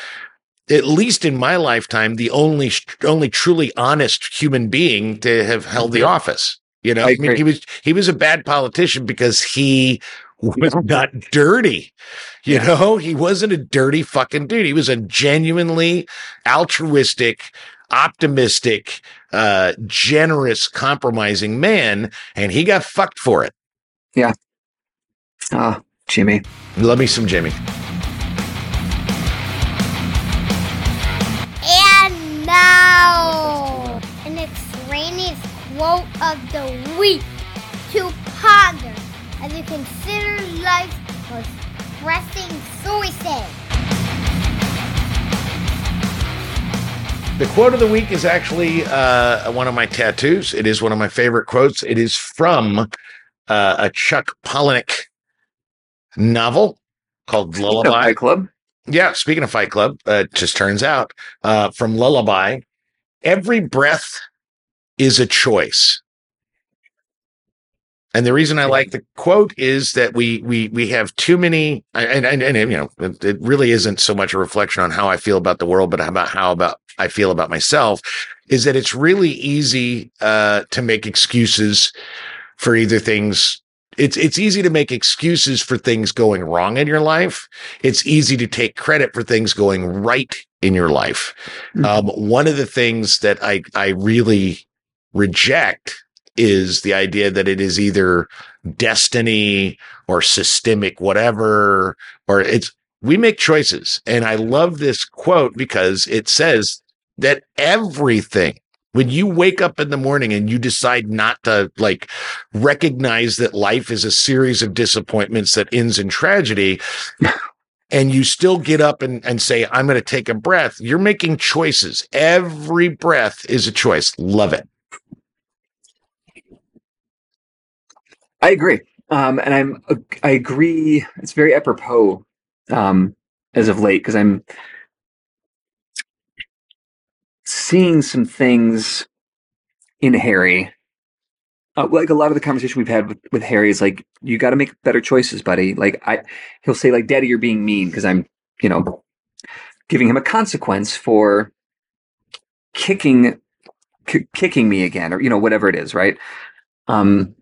at least in my lifetime, the only only truly honest human being to have held the mm-hmm. office. You know, I I mean, he was he was a bad politician because he was not dirty. You know, he wasn't a dirty fucking dude. He was a genuinely altruistic, optimistic, uh, generous, compromising man, and he got fucked for it. Yeah. Ah, Jimmy. Love me some Jimmy. And now, an extraneous quote of the week to ponder as you consider life's most pressing suicide. The quote of the week is actually uh, one of my tattoos. It is one of my favorite quotes. It is from uh, a Chuck Palahniuk novel called Lullaby. Fight Club. Yeah, speaking of Fight Club, uh, it just turns out uh, from Lullaby, every breath is a choice. And the reason I like the quote is that we we we have too many, and and, and you know, it, it really isn't so much a reflection on how I feel about the world, but about how about I feel about myself. Is that it's really easy uh, to make excuses for either things. It's it's easy to make excuses for things going wrong in your life it's easy to take credit for things going right in your life. Mhm. Um, one of the things that I, I really reject is the idea that it is either destiny or systemic, whatever, or it's, we make choices. And I love this quote because it says that everything, when you wake up in the morning and you decide not to like recognize that life is a series of disappointments that ends in tragedy, and you still get up and, and say, I'm going to take a breath, you're making choices. Every breath is a choice. Love it. I agree. Um, and I'm I agree. It's very apropos um, as of late because I'm seeing some things in Harry. Uh, like a lot of the conversation we've had with, with Harry is like, you got to make better choices, buddy. Like I, he'll say like, "Daddy, you're being mean," because I'm, you know, giving him a consequence for kicking, k- kicking me again, or you know, whatever it is, right? Um,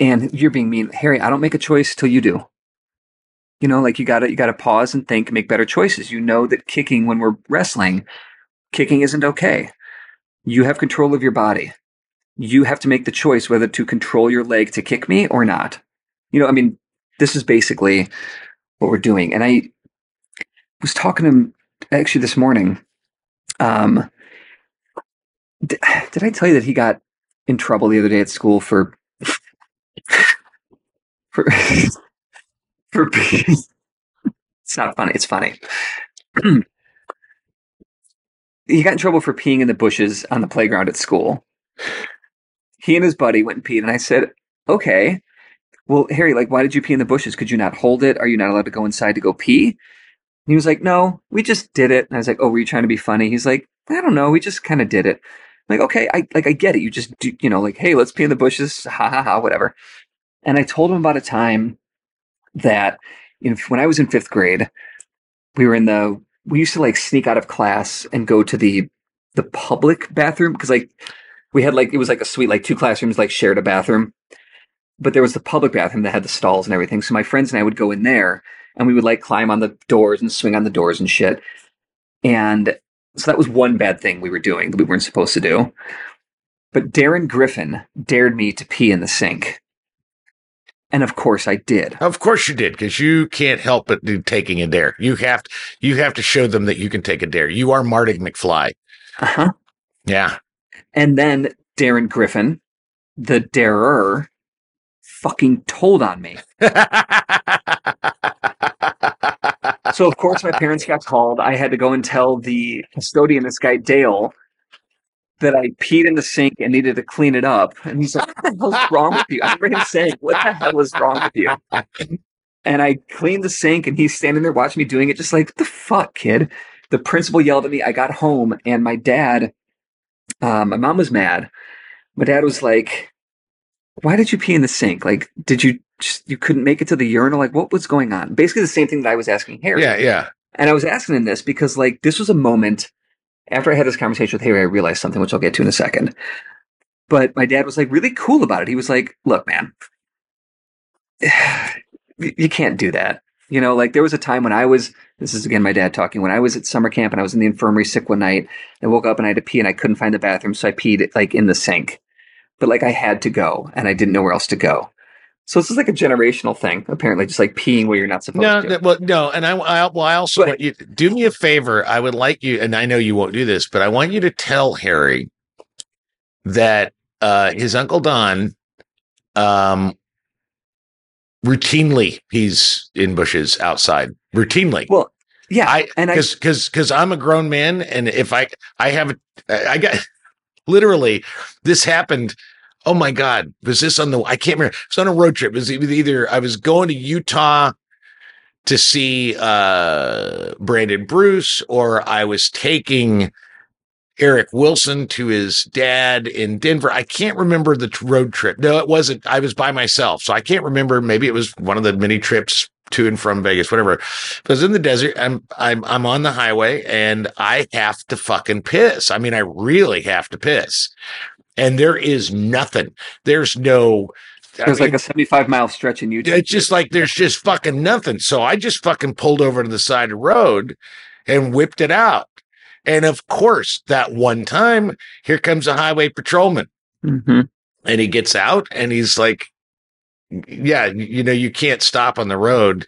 and you're being mean. Harry i don't make a choice till you do. You know like you gotta you gotta pause and think make better choices. You know that kicking when we're wrestling kicking isn't okay. You have control of your body. You have to make the choice whether to control your leg to kick me or not. You know i mean this is basically what we're doing. And i was talking to him actually this morning um did, did i tell you that he got in trouble the other day at school for for for it's not funny it's funny he got in trouble for peeing in the bushes on the playground at school he and his buddy went and peed, and I said, "Okay, well, Harry, like, why did you pee in the bushes? Could you not hold it? Are you not allowed to go inside to go pee?" And he was like, "No, we just did it." And I was like, "Oh, were you trying to be funny?" He's like, "I don't know, we just kind of did it." Like, okay, I like I get it. You just do, you know, like, hey, let's pee in the bushes, ha ha ha, whatever. And I told him about a time that know, when I was in fifth grade, we were in the we used to like sneak out of class and go to the the public bathroom because like we had like it was like a suite like two classrooms like shared a bathroom but there was the public bathroom that had the stalls and everything so my friends and i would go in there and we would like climb on the doors and swing on the doors and shit and so that was one bad thing we were doing that we weren't supposed to do but darren griffin dared me to pee in the sink and of course i did Of course you did, because you can't help but do taking a dare. You have to, you have to show them that you can take a dare. You are Marty McFly. uh-huh Yeah. And then Darren Griffin, the darer, fucking told on me. So of course my parents got called. I had to go and tell the custodian, this guy Dale, that I peed in the sink and needed to clean it up. And he's like, "What the hell's wrong with you?" I remember him saying, "What the hell is wrong with you?" And I cleaned the sink, and he's standing there watching me doing it, just like, "What the fuck, kid?" The principal yelled at me. I got home, and my dad, um, my mom was mad. My dad was like, "Why did you pee in the sink? Like, did you just you couldn't make it to the urinal? Like, what was going on?" Basically, the same thing that I was asking Harry. yeah, yeah. And I was asking him this because, like, this was a moment after I had this conversation with Harry, I realized something, which I'll get to in a second. But my dad was like really cool about it. He was like, look, man, you you can't do that. You know, like there was a time when I was, this is again my dad talking, when I was at summer camp and I was in the infirmary sick one night. I woke up and I had to pee and I couldn't find the bathroom. So I peed like in the sink. But like I had to go and I didn't know where else to go. So this is like a generational thing, apparently, just like peeing where you're not supposed No, to. no, well, no, and I, I, well, I also But- want you do me a favor. I would like you, and I know you won't do this, but I want you to tell Harry that uh, his uncle Don, um, routinely he's in bushes outside. Routinely, Well, yeah. I and I, because because because I'm a grown man, and if I I have a- I got literally this happened. Oh my God, was this on the? I can't remember. It was on a road trip. It was either I was going to Utah to see uh Brandon Bruce, or I was taking Eric Wilson to his dad in Denver. I can't remember the road trip. No, it wasn't. I was by myself, so I can't remember. Maybe it was one of the many trips to and from Vegas, whatever. But I was in the desert. I'm I'm I'm on the highway, and I have to fucking piss. I mean, I really have to piss, and there is nothing. There's no. I there's mean, like a 75 mile stretch in Utah. it's just like there's just fucking nothing. So I just fucking pulled over to the side of the road and whipped it out. And of course, that one time, here comes a highway patrolman hmm and he gets out and he's like, yeah, you know, you can't stop on the road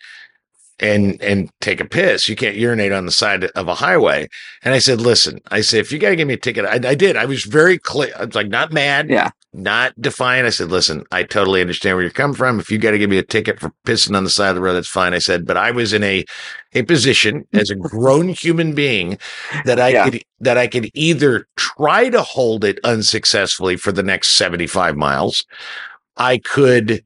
and and take a piss. You can't urinate on the side of a highway. And I said, listen, I said, if you got to give me a ticket, I, I did. I was very clear. I was like, not mad, Yeah. not defiant. I said, listen, I totally understand where you're coming from. If you got to give me a ticket for pissing on the side of the road, that's fine. I said, but I was in a a position as a grown human being that I Yeah. could that I could either try to hold it unsuccessfully for the next 75 miles. I could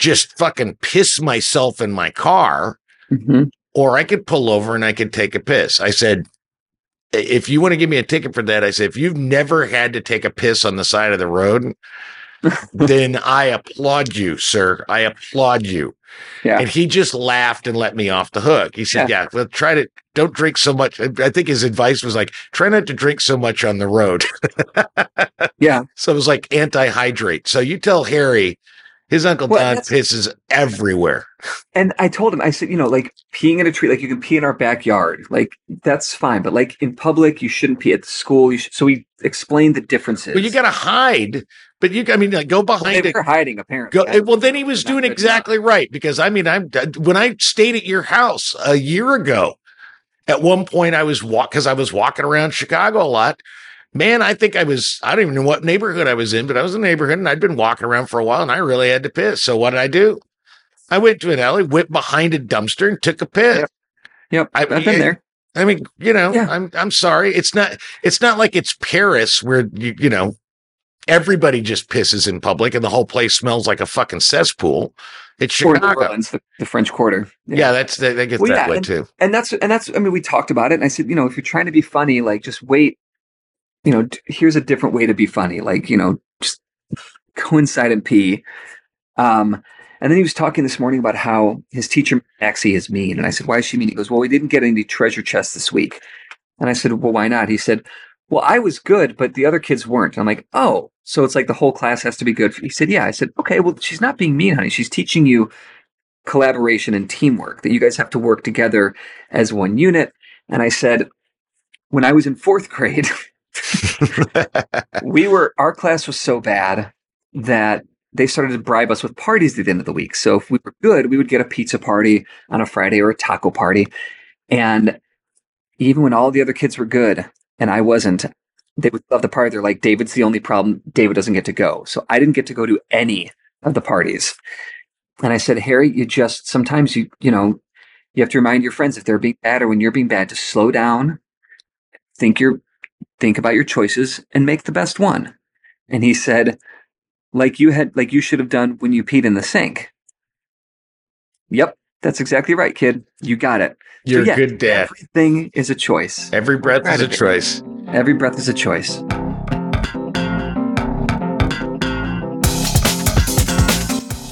just fucking piss myself in my car hmm or I could pull over and I could take a piss. I said, if you want to give me a ticket for that, I said, if you've never had to take a piss on the side of the road, then I applaud you, sir. I applaud you. Yeah. And he just laughed and let me off the hook. He said, yeah, well, try to don't drink so much. I think his advice was like, try not to drink so much on the road. Yeah. so it was like anti-hydrate. So you tell Harry, his uncle Well, Don pisses everywhere. And I told him, I said, you know, like peeing in a tree, like you can pee in our backyard, like that's fine. But like in public, you shouldn't pee at the school. You should, so we explained the differences. Well, you got to hide, but you, I mean, like, go Well, behind they it. hiding apparently. Go, I- eh, well, then he was doing exactly right because I mean, I'm uh, when I stayed at your house a year ago. At one point, I was walk because I was walking around Chicago a lot. Man, I think I was, I don't even know what neighborhood I was in, but I was in a neighborhood and I'd been walking around for a while and I really had to piss. So what did I do? I went to an alley, went behind a dumpster and took a piss. Yep. Yep, I- have been there. I mean, you know, Yeah. I'm I'm sorry. It's not it's not like it's Paris where you you know everybody just pisses in public and the whole place smells like a fucking cesspool. It's Chicago. Orleans, the, the French Quarter. Yeah, that's that, that gets Well, that yeah, way and- too. and that's and that's. I mean, we talked about it, and I said, you know, if you're trying to be funny, like just wait. You know, here's a different way to be funny. Like, you know, just go inside and pee. Um, and then he was talking this morning about how his teacher Maxie is mean, and I said, why is she mean? He goes, well, we didn't get any treasure chests this week, and I said, well, why not? He said, well, I was good, but the other kids weren't. I'm like, oh, so it's like the whole class has to be good. He said, yeah. I said, okay, well, she's not being mean, honey. She's teaching you collaboration and teamwork that you guys have to work together as one unit. And I said, when I was in fourth grade, we were our class was so bad that they started to bribe us with parties at the end of the week. So if we were good, we would get a pizza party on a Friday or a taco party. And even when all the other kids were good and I wasn't, they would love the party. They're like, David's the only problem. David doesn't get to go. So I didn't get to go to any of the parties. And I said, Harry, you just sometimes you, you know, you have to remind your friends if they're being bad or when you're being bad to slow down, think your think about your choices and make the best one. And he said, like you had like you should have done when you peed in the sink. Yep, that's exactly right, kid. You got it. So You're yeah, a good dad. Everything is a choice. Every breath is a choice. Every breath is a choice.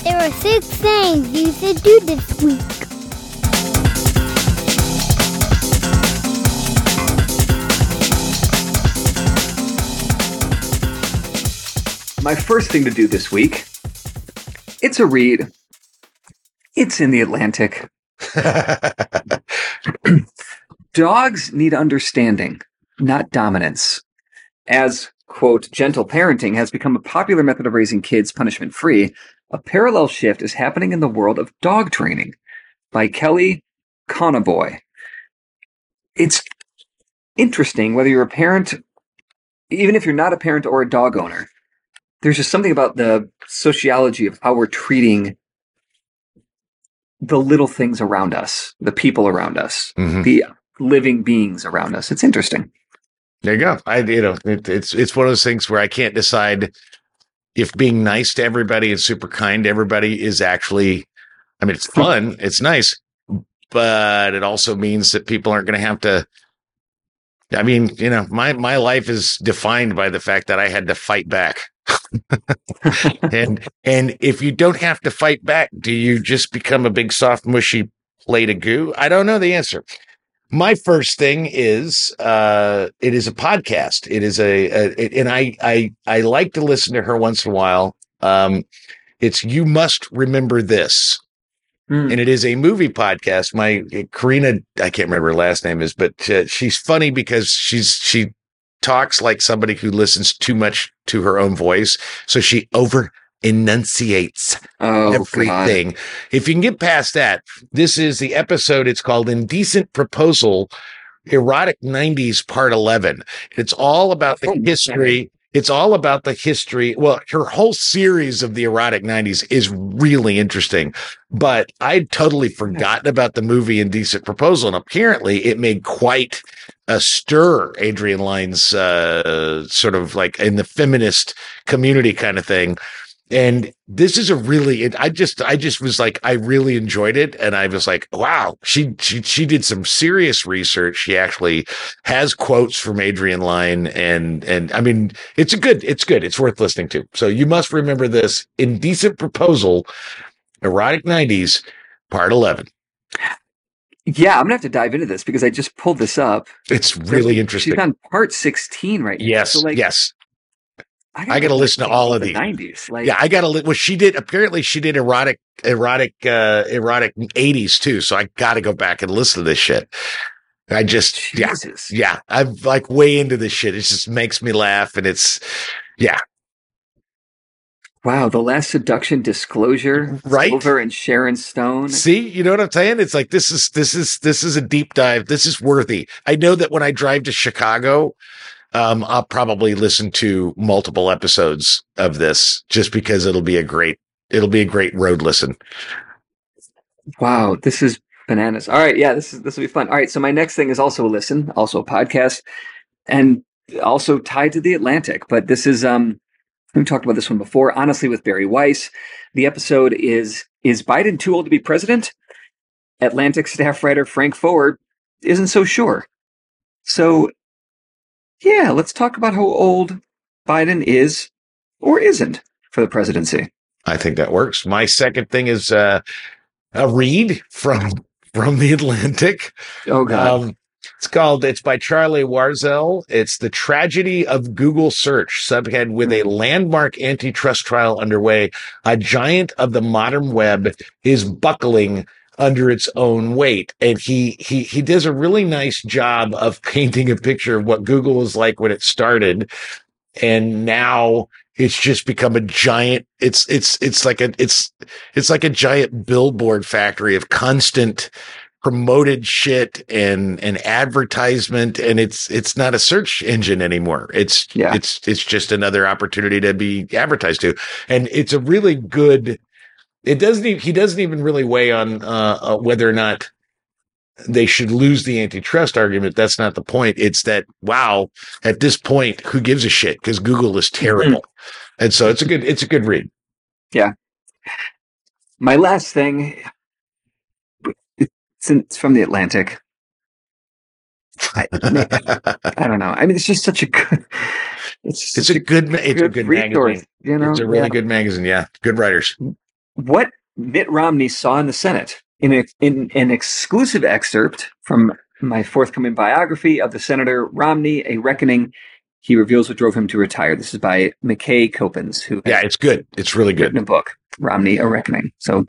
There are six things you should do this week. My first thing to do this week, it's a read. It's in the Atlantic. Dogs need understanding, not dominance. As, quote, gentle parenting has become a popular method of raising kids punishment free, a parallel shift is happening in the world of dog training by Kelly Conaboy. It's interesting whether you're a parent, even if you're not a parent or a dog owner, there's just something about the sociology of how we're treating the little things around us, the people around us, Mhm. the living beings around us. It's interesting. There you go. I you know it, it's it's one of those things where I can't decide if being nice to everybody and super kind to everybody is actually. I mean, it's fun. It's nice, but it also means that people aren't going to have to. I mean, you know, my my life is defined by the fact that I had to fight back. and and if you don't have to fight back, do you just become a big soft mushy plate of goo? I don't know the answer. My first thing is uh it is a podcast. It is a, a it- and I I I like to listen to her once in a while. Um it's you must remember this. Hmm. And it is a movie podcast. My Karina, I can't remember her last name is, but uh, she's funny because she's she talks like somebody who listens too much to her own voice, so she over enunciates Oh, God. everything. If you can get past that, this is the episode. It's called Indecent Proposal, Erotic 90s, Part 11. It's all about the Oh, history. It's all about the history. Well, her whole series of the erotic 90s is really interesting, but I'd totally forgotten about the movie Indecent Proposal. And apparently it made quite a stir, Adrian Lyne's uh, sort of like in the feminist community kind of thing and this is a really it, i just i just was like i really enjoyed it. And i was like wow she she she did some serious research. She actually has quotes from Adrian Lyne and and i mean it's a good it's good. It's worth listening to. So you must remember this indecent proposal erotic 90s part 11 Yeah, I'm gonna have to dive into this because I just pulled this up. it's really interesting. She's on part 16 right now. yes So, like, yes I I gotta listen to all of the these. 90s. Like, yeah i gotta li- well she did apparently she did erotic erotic uh erotic 80s too so i gotta go back and listen to this shit i just yeah Jesus. yeah i'm like way into this shit it just makes me laugh and it's yeah Wow, the last seduction disclosure, Right? Sliver and Sharon Stone. see you know what i'm saying it's like this is this is this is a deep dive this is worthy i know that when i drive to chicago um i'll probably listen to multiple episodes of this just because it'll be a great it'll be a great road listen Wow, this is bananas. All right, yeah, this is this will be fun. All right, so my next thing is also a listen, also a podcast, and also tied to the Atlantic. But this is um We talked about this one before. Honestly, with Bari Weiss, the episode is Is Biden too old to be president? Atlantic staff writer Frank Foer isn't so sure. So, yeah, let's talk about how old Biden is or isn't for the presidency. I think that works. My second thing is uh, a read from from the Atlantic. Oh God. Um, it's called. It's by Charlie Warzel. It's the tragedy of Google search. Subhead with a landmark antitrust trial underway. A giant of the modern web is buckling under its own weight. And he he he does a really nice job of painting a picture of what Google was like when it started, and now it's just become a giant. It's it's it's like a it's it's like a giant billboard factory of constant promoted shit and and advertisement and it's it's not a search engine anymore it's Yeah. it's it's just another opportunity to be advertised to and it's a really good it doesn't even, he doesn't even really weigh on uh, uh, whether or not they should lose the antitrust argument that's not the point it's that wow at this point who gives a shit because google is terrible and so it's a good it's a good read Yeah. My last thing, it's, from the Atlantic. I, I don't know. I mean, it's just such a good. It's, it's such a good it's a good resource, magazine You know, it's a really Yeah. good magazine yeah good writers what Mitt Romney saw in the Senate in, a, in an exclusive excerpt from my forthcoming biography of the Senator Romney, A Reckoning. He reveals what drove him to retire. This is by McKay Coppins, who has yeah it's good it's really good written a book, Romney, A Reckoning. So,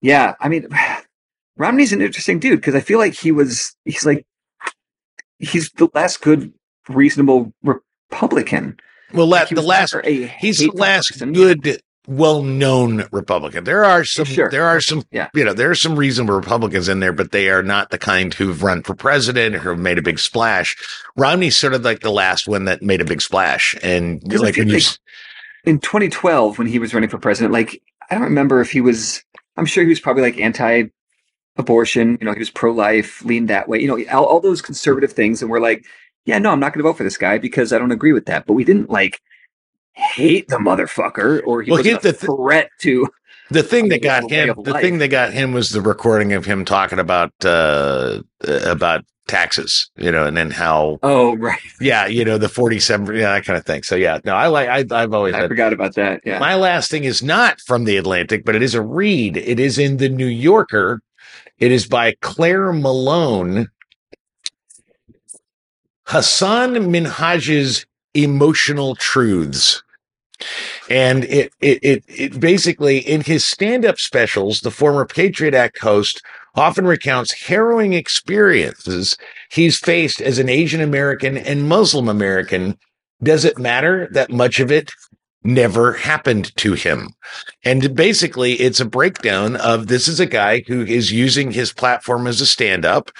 yeah, I mean, Romney's an interesting dude because I feel like he was, he's like, he's the last good, reasonable Republican. well la- Like, the last he's the last person. good well-known republican there are some Sure. there are some Yeah. you know there are some reasonable republicans in there but they are not the kind who've run for president or have made a big splash romney's sort of like the last one that made a big splash and like when you like- in 2012 when he was running for president like i don't remember if he was i'm sure he was probably like anti-abortion you know he was pro-life leaned that way you know all, all those conservative things and we're like yeah no i'm not going to vote for this guy because i don't agree with that but we didn't like hate the motherfucker or he Well, was a the th- threat to The thing that got him, the life. thing that got him was the recording of him talking about uh, uh, about taxes, you know, and then how, oh right yeah, you know, the forty-seven, yeah, that kind of thing. So yeah, no, I like, I, I've always i had. forgot about that yeah My last thing is not from the Atlantic, but it is a read. It is in the New Yorker. It is by Claire Malone. Hasan Minhaj's emotional truths. And it, it, it, it basically in his stand-up specials, the former Patriot Act host often recounts harrowing experiences he's faced as an Asian American and Muslim American. Does it matter that much of it never happened to him? And basically, it's a breakdown of this is a guy who is using his platform as a stand-up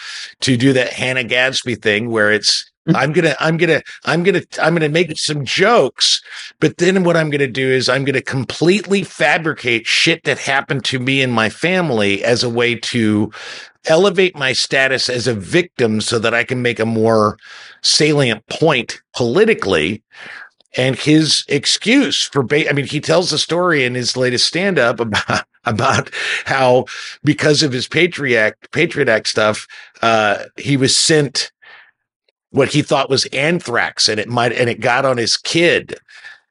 to do that Hannah Gadsby thing where it's I'm gonna, I'm gonna, I'm gonna, I'm gonna make some jokes, but then what I'm gonna do is I'm gonna completely fabricate shit that happened to me and my family as a way to elevate my status as a victim so that I can make a more salient point politically. And his excuse for, ba- I mean, he tells the story in his latest stand up about, about how because of his Patriot Act, Patriot Act stuff, uh, he was sent what he thought was anthrax and it might, and it got on his kid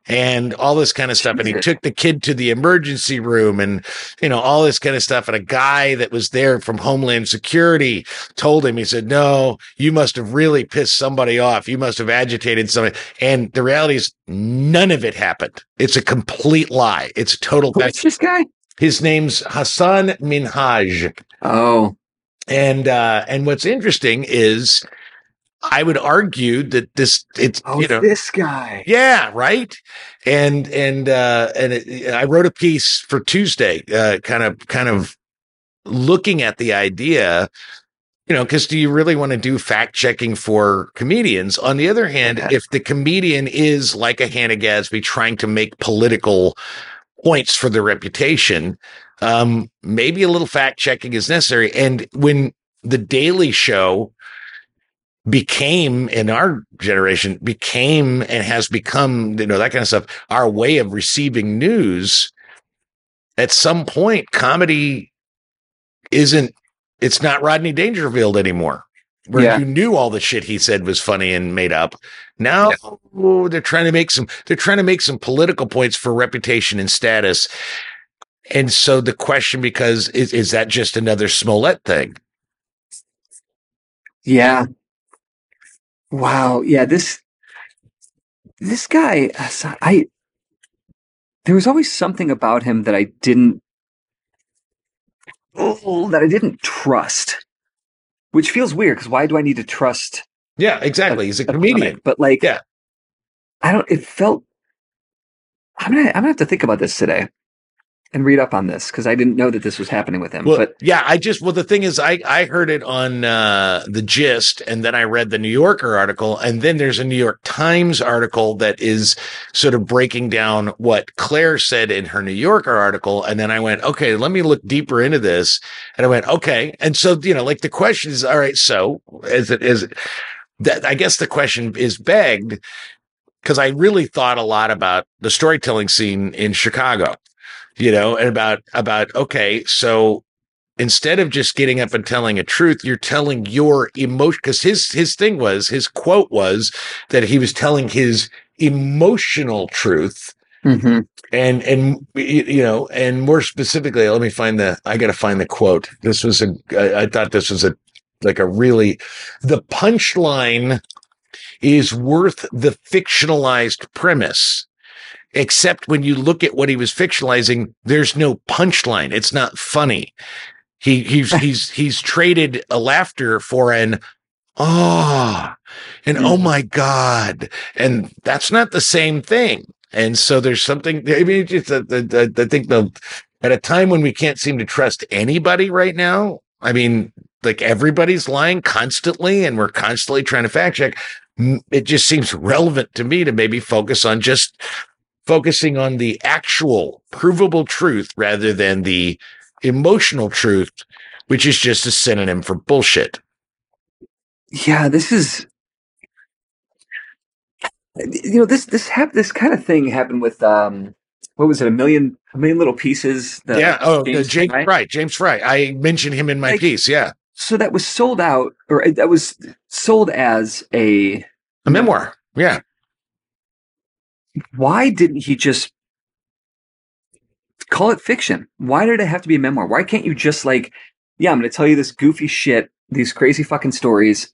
and all this kind of stuff. And he took the kid to the emergency room and, you know, all this kind of stuff. And a guy that was there from Homeland Security told him, he said, no, you must have really pissed somebody off. You must have agitated somebody. And the reality is none of it happened. It's a complete lie. It's a total. who's this guy His name's Hasan Minhaj. oh And, uh, and what's interesting is I would argue that this, it's, oh you know, this guy yeah, right. And and uh and it, I wrote a piece for Tuesday, uh kind of kind of looking at the idea, you know, because do you really want to do fact checking for comedians? On the other hand, Yeah. if the comedian is like a Hannah Gadsby trying to make political points for their reputation, um, maybe a little fact checking is necessary. And when the Daily Show became in our generation became and has become you know that kind of stuff our way of receiving news. At some point comedy isn't it's not rodney dangerfield anymore where Yeah. you knew all the shit he said was funny and made up. Now they're trying to make some they're trying to make some political points for reputation and status. And so the question because is, is that just another smollett thing? Yeah. Wow. Yeah. This this guy, I there was always something about him that I didn't oh, that I didn't trust, which feels weird because why do I need to trust yeah exactly he's a a comedian comic? But like, Yeah. I don't. It felt. I'm gonna. I'm gonna have to think about this today, and read up on this because I didn't know that this was happening with him. Well, but yeah, I just well the thing is I I heard it on uh the gist and then I read the New Yorker article and then there's a New York Times article that is sort of breaking down what Clare said in her New Yorker article and then I went okay, let me look deeper into this and I went okay. And so you know like the question is all right, so is it is it, that I guess the question is begged because I really thought a lot about the storytelling scene in Chicago you know, and about about okay, so instead of just getting up and telling a truth, you're telling your emotion because his his thing was his quote was that he was telling his emotional truth Mhm. and and you know and more specifically let me find the i gotta find the quote this was a i, I thought this was a like a really the punchline is worth the fictionalized premise except when you look at what he was fictionalizing there's no punchline. It's not funny. He he's he's he's traded a laughter for an oh and oh mm-hmm. my god. And that's not the same thing. And so there's something i mean just i think the at a time when we can't seem to trust anybody right now i mean like everybody's lying constantly and we're constantly trying to fact check it just seems relevant to me to maybe focus on just focusing on the actual provable truth rather than the emotional truth which is just a synonym for bullshit Yeah, this is. You know this this hap- this kind of thing happened with um what was it a million a million little pieces yeah. Oh, the James James Frey? Frey. James Frey. I mentioned him in my Like- piece. Yeah, so that was sold out or uh, that was sold as a a memoir. Yeah, why didn't he just call it fiction? Why did it have to be a memoir? Why can't you just like yeah i'm gonna tell you this goofy shit these crazy fucking stories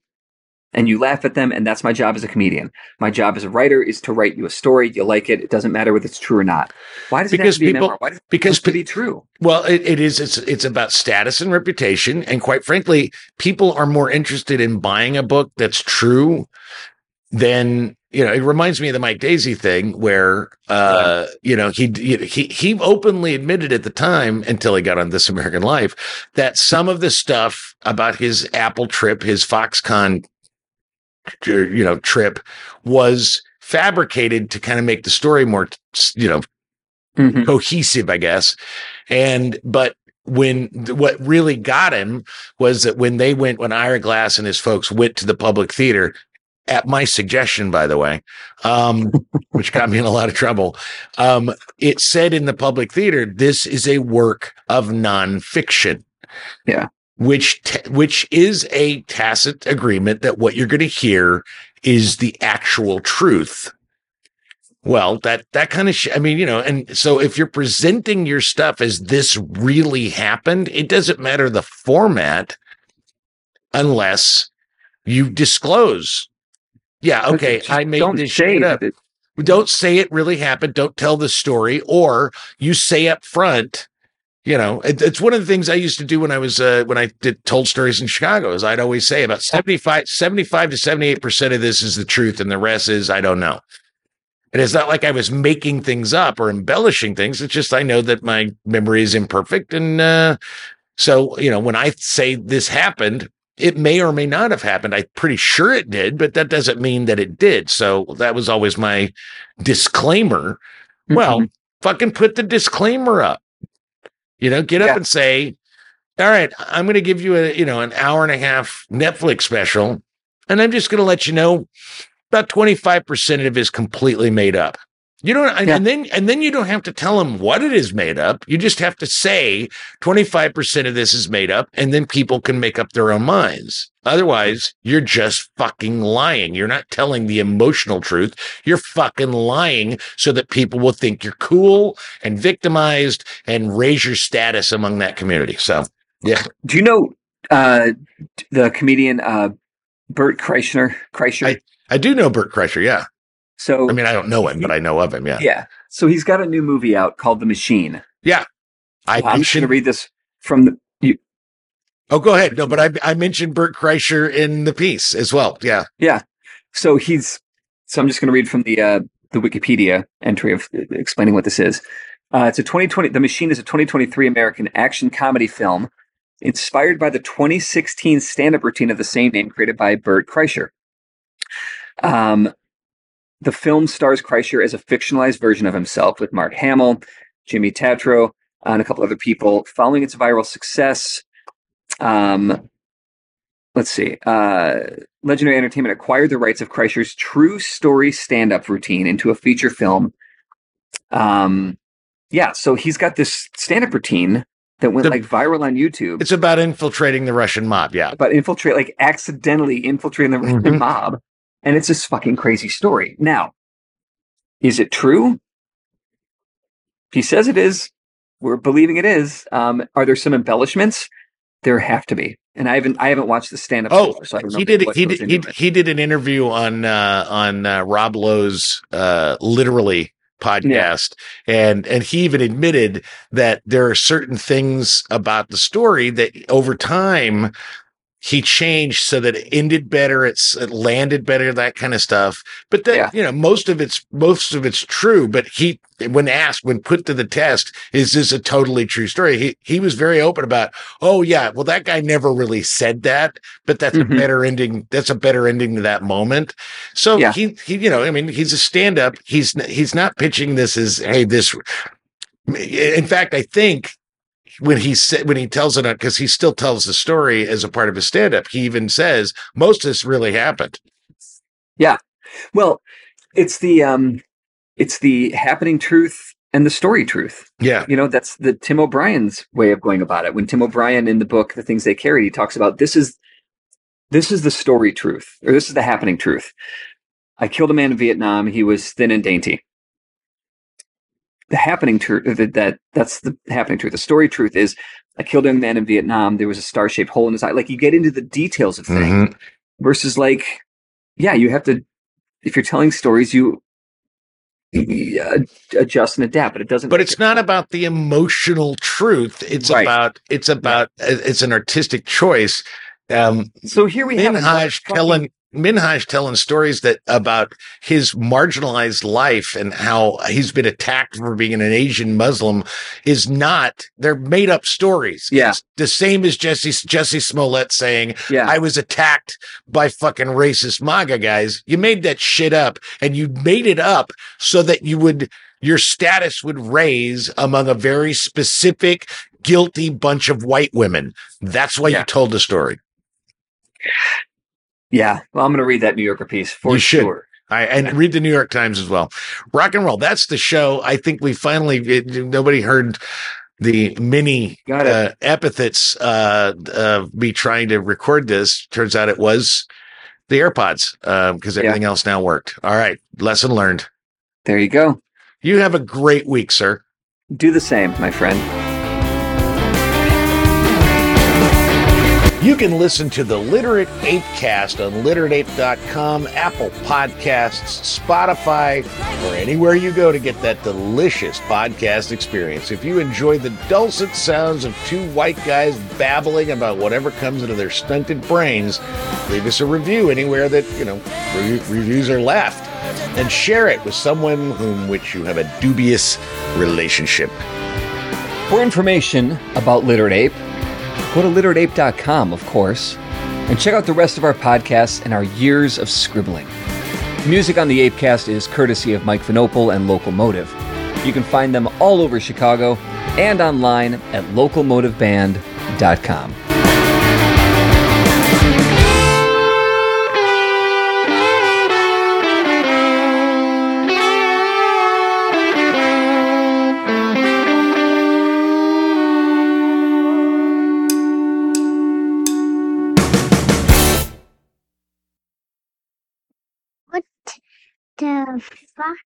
and you laugh at them and that's my job as a comedian. My job as a writer is to write you a story you like it it doesn't matter whether it's true or not. Why does it Because have to be people- a memoir? Why does it because have to be true? Well, it, it is. It's it's about status and reputation, and quite frankly, people are more interested in buying a book that's true than you know. It reminds me of the Mike Daisey thing, where uh, you know he he he openly admitted at the time until he got on This American Life that some of the stuff about his Apple trip, his Foxconn, you know, trip was fabricated to kind of make the story more, you know, Mhm. cohesive, I guess. And but when what really got him was that when they went, when Ira Glass and his folks went to the public theater, at my suggestion, by the way, um, which got me in a lot of trouble, um, it said in the public theater, this is a work of nonfiction. Yeah. Which t- which is a tacit agreement that what you're going to hear is the actual truth. Well, that that kind of sh- I mean, you know, and so if you're presenting your stuff as this really happened, it doesn't matter the format unless you disclose. Yeah, okay, Just I made don't this say shit up. it- Don't say it really happened. Don't tell the story, or you say up front. You know, it, it's one of the things I used to do when I was uh, when I did told stories in Chicago. Is I'd always say about 75, 75 to seventy eight percent of this is the truth, and the rest is I don't know. And it's not like I was making things up or embellishing things. It's just I know that my memory is imperfect. And uh, so, you know, when I say this happened, it may or may not have happened. I'm pretty sure it did, but that doesn't mean that it did. So that was always my disclaimer. Well, Mhm. fucking put the disclaimer up. You know, get up Yeah. and say, all right, I'm going to give you a, you know, an hour and a half Netflix special And I'm just going to let you know about 25% of it is completely made up. You don't, and, Yeah. and then and then you don't have to tell them what it is made up. You just have to say 25% of this is made up, and then people can make up their own minds. Otherwise, you're just fucking lying. You're not telling the emotional truth. You're fucking lying so that people will think you're cool and victimized and raise your status among that community. So, yeah. Do you know uh, the comedian uh, Bert Kreischer? Kreischer. I do know Bert Kreischer. Yeah. So I mean, I don't know him, but I know of him. Yeah. yeah. So he's got a new movie out called The Machine. I I'm just going to read this from the. You, oh, go ahead. No, but I, I mentioned Bert Kreischer in the piece as well. Yeah. yeah. So he's. So I'm just going to read from the uh, the Wikipedia entry of explaining what this is. Uh, it's a 2020. The Machine is a 2023 American action comedy film inspired by the 2016 stand-up routine of the same name created by Bert Kreischer. Um, the film stars Kreischer as a fictionalized version of himself with Mark Hamill, Jimmy Tatro, and a couple other people. Following its viral success, um, let's see, uh, Legendary Entertainment acquired the rights of Kreischer's true story stand-up routine into a feature film. Um, yeah, so he's got this stand-up routine that went The- like viral on YouTube It's about infiltrating the Russian mob. Yeah. about infiltrate, like accidentally infiltrating the Russian Mhm. mob, and it's this fucking crazy story. Now, is it true? He says it is. We're believing it is. Um, are there some embellishments? There have to be, and I haven't. I haven't watched the stand up. Oh, so I he did. He did. He, he did an interview on uh, on uh, Rob Lowe's uh, literally podcast, and and he even admitted that there are certain things about the story that over time he changed so that it ended better, it's it landed better, that kind of stuff. But that Yeah. you know most of it's most of it's true. But he when asked when put to the test, is this a totally true story? He he was very open about. Oh yeah, well that guy never really said that, but that's Mhm. a better ending. That's a better ending to that moment. So Yeah. he he you know I mean he's a stand up. He's he's not pitching this as hey this. In fact, I think when he said when he tells it because he still tells the story as a part of his stand up, he even says most of this really happened. Yeah. Well, it's the um, it's the happening truth and the story truth. Yeah. You know, that's the Tim O'Brien's way of going about it. When Tim O'Brien in the book The Things They Carried, he talks about this is this is the story truth, or this is the happening truth. I killed a man in Vietnam. He was thin and dainty. The happening truth that, that that's the happening truth. The story truth is I killed a young man in Vietnam. There was a star shaped hole in his eye. Like you get into the details of things Mhm. versus like, yeah, you have to. If you're telling stories, you uh, adjust and adapt, but it doesn't. But it's it- not about the emotional truth. It's Right. about it's about it's an artistic choice. Um, So here we have another Minhaj fucking- telling Minhaj telling stories that about his marginalized life and how he's been attacked for being an Asian Muslim is not they're made up stories. Yeah. It's the same as Jesse Jesse Smollett saying Yeah, I was attacked by fucking racist MAGA guys. You made that shit up and you made it up so that you would, your status would raise among a very specific, guilty bunch of white women. That's why Yeah. you told the story. Yeah. Well, I'm going to read that New Yorker piece for You sure. I, and read the New York Times as well. Rock and roll. That's the show. I think we finally, it, nobody heard the many Got uh, epithets uh, of me trying to record this. Turns out it was the AirPods because Yeah. everything else now worked. All right. Lesson learned. There you go. You have a great week, sir. Do the same, my friend. You can listen to the Literate ApeCast on literateape.com, Apple Podcasts, Spotify, or anywhere you go to get that delicious podcast experience. If you enjoy the dulcet sounds of two white guys babbling about whatever comes into their stunted brains, leave us a review anywhere that, you know, re- reviews are left. And share it with someone whom which you have a dubious relationship. For information about Literate Ape, go to literateape.com, of course, and check out the rest of our podcasts and our years of scribbling. Music on the ApeCast is courtesy of Mike Vinopal and Locomotive. You can find them all over Chicago and online at locomotiveband.com. the fuck?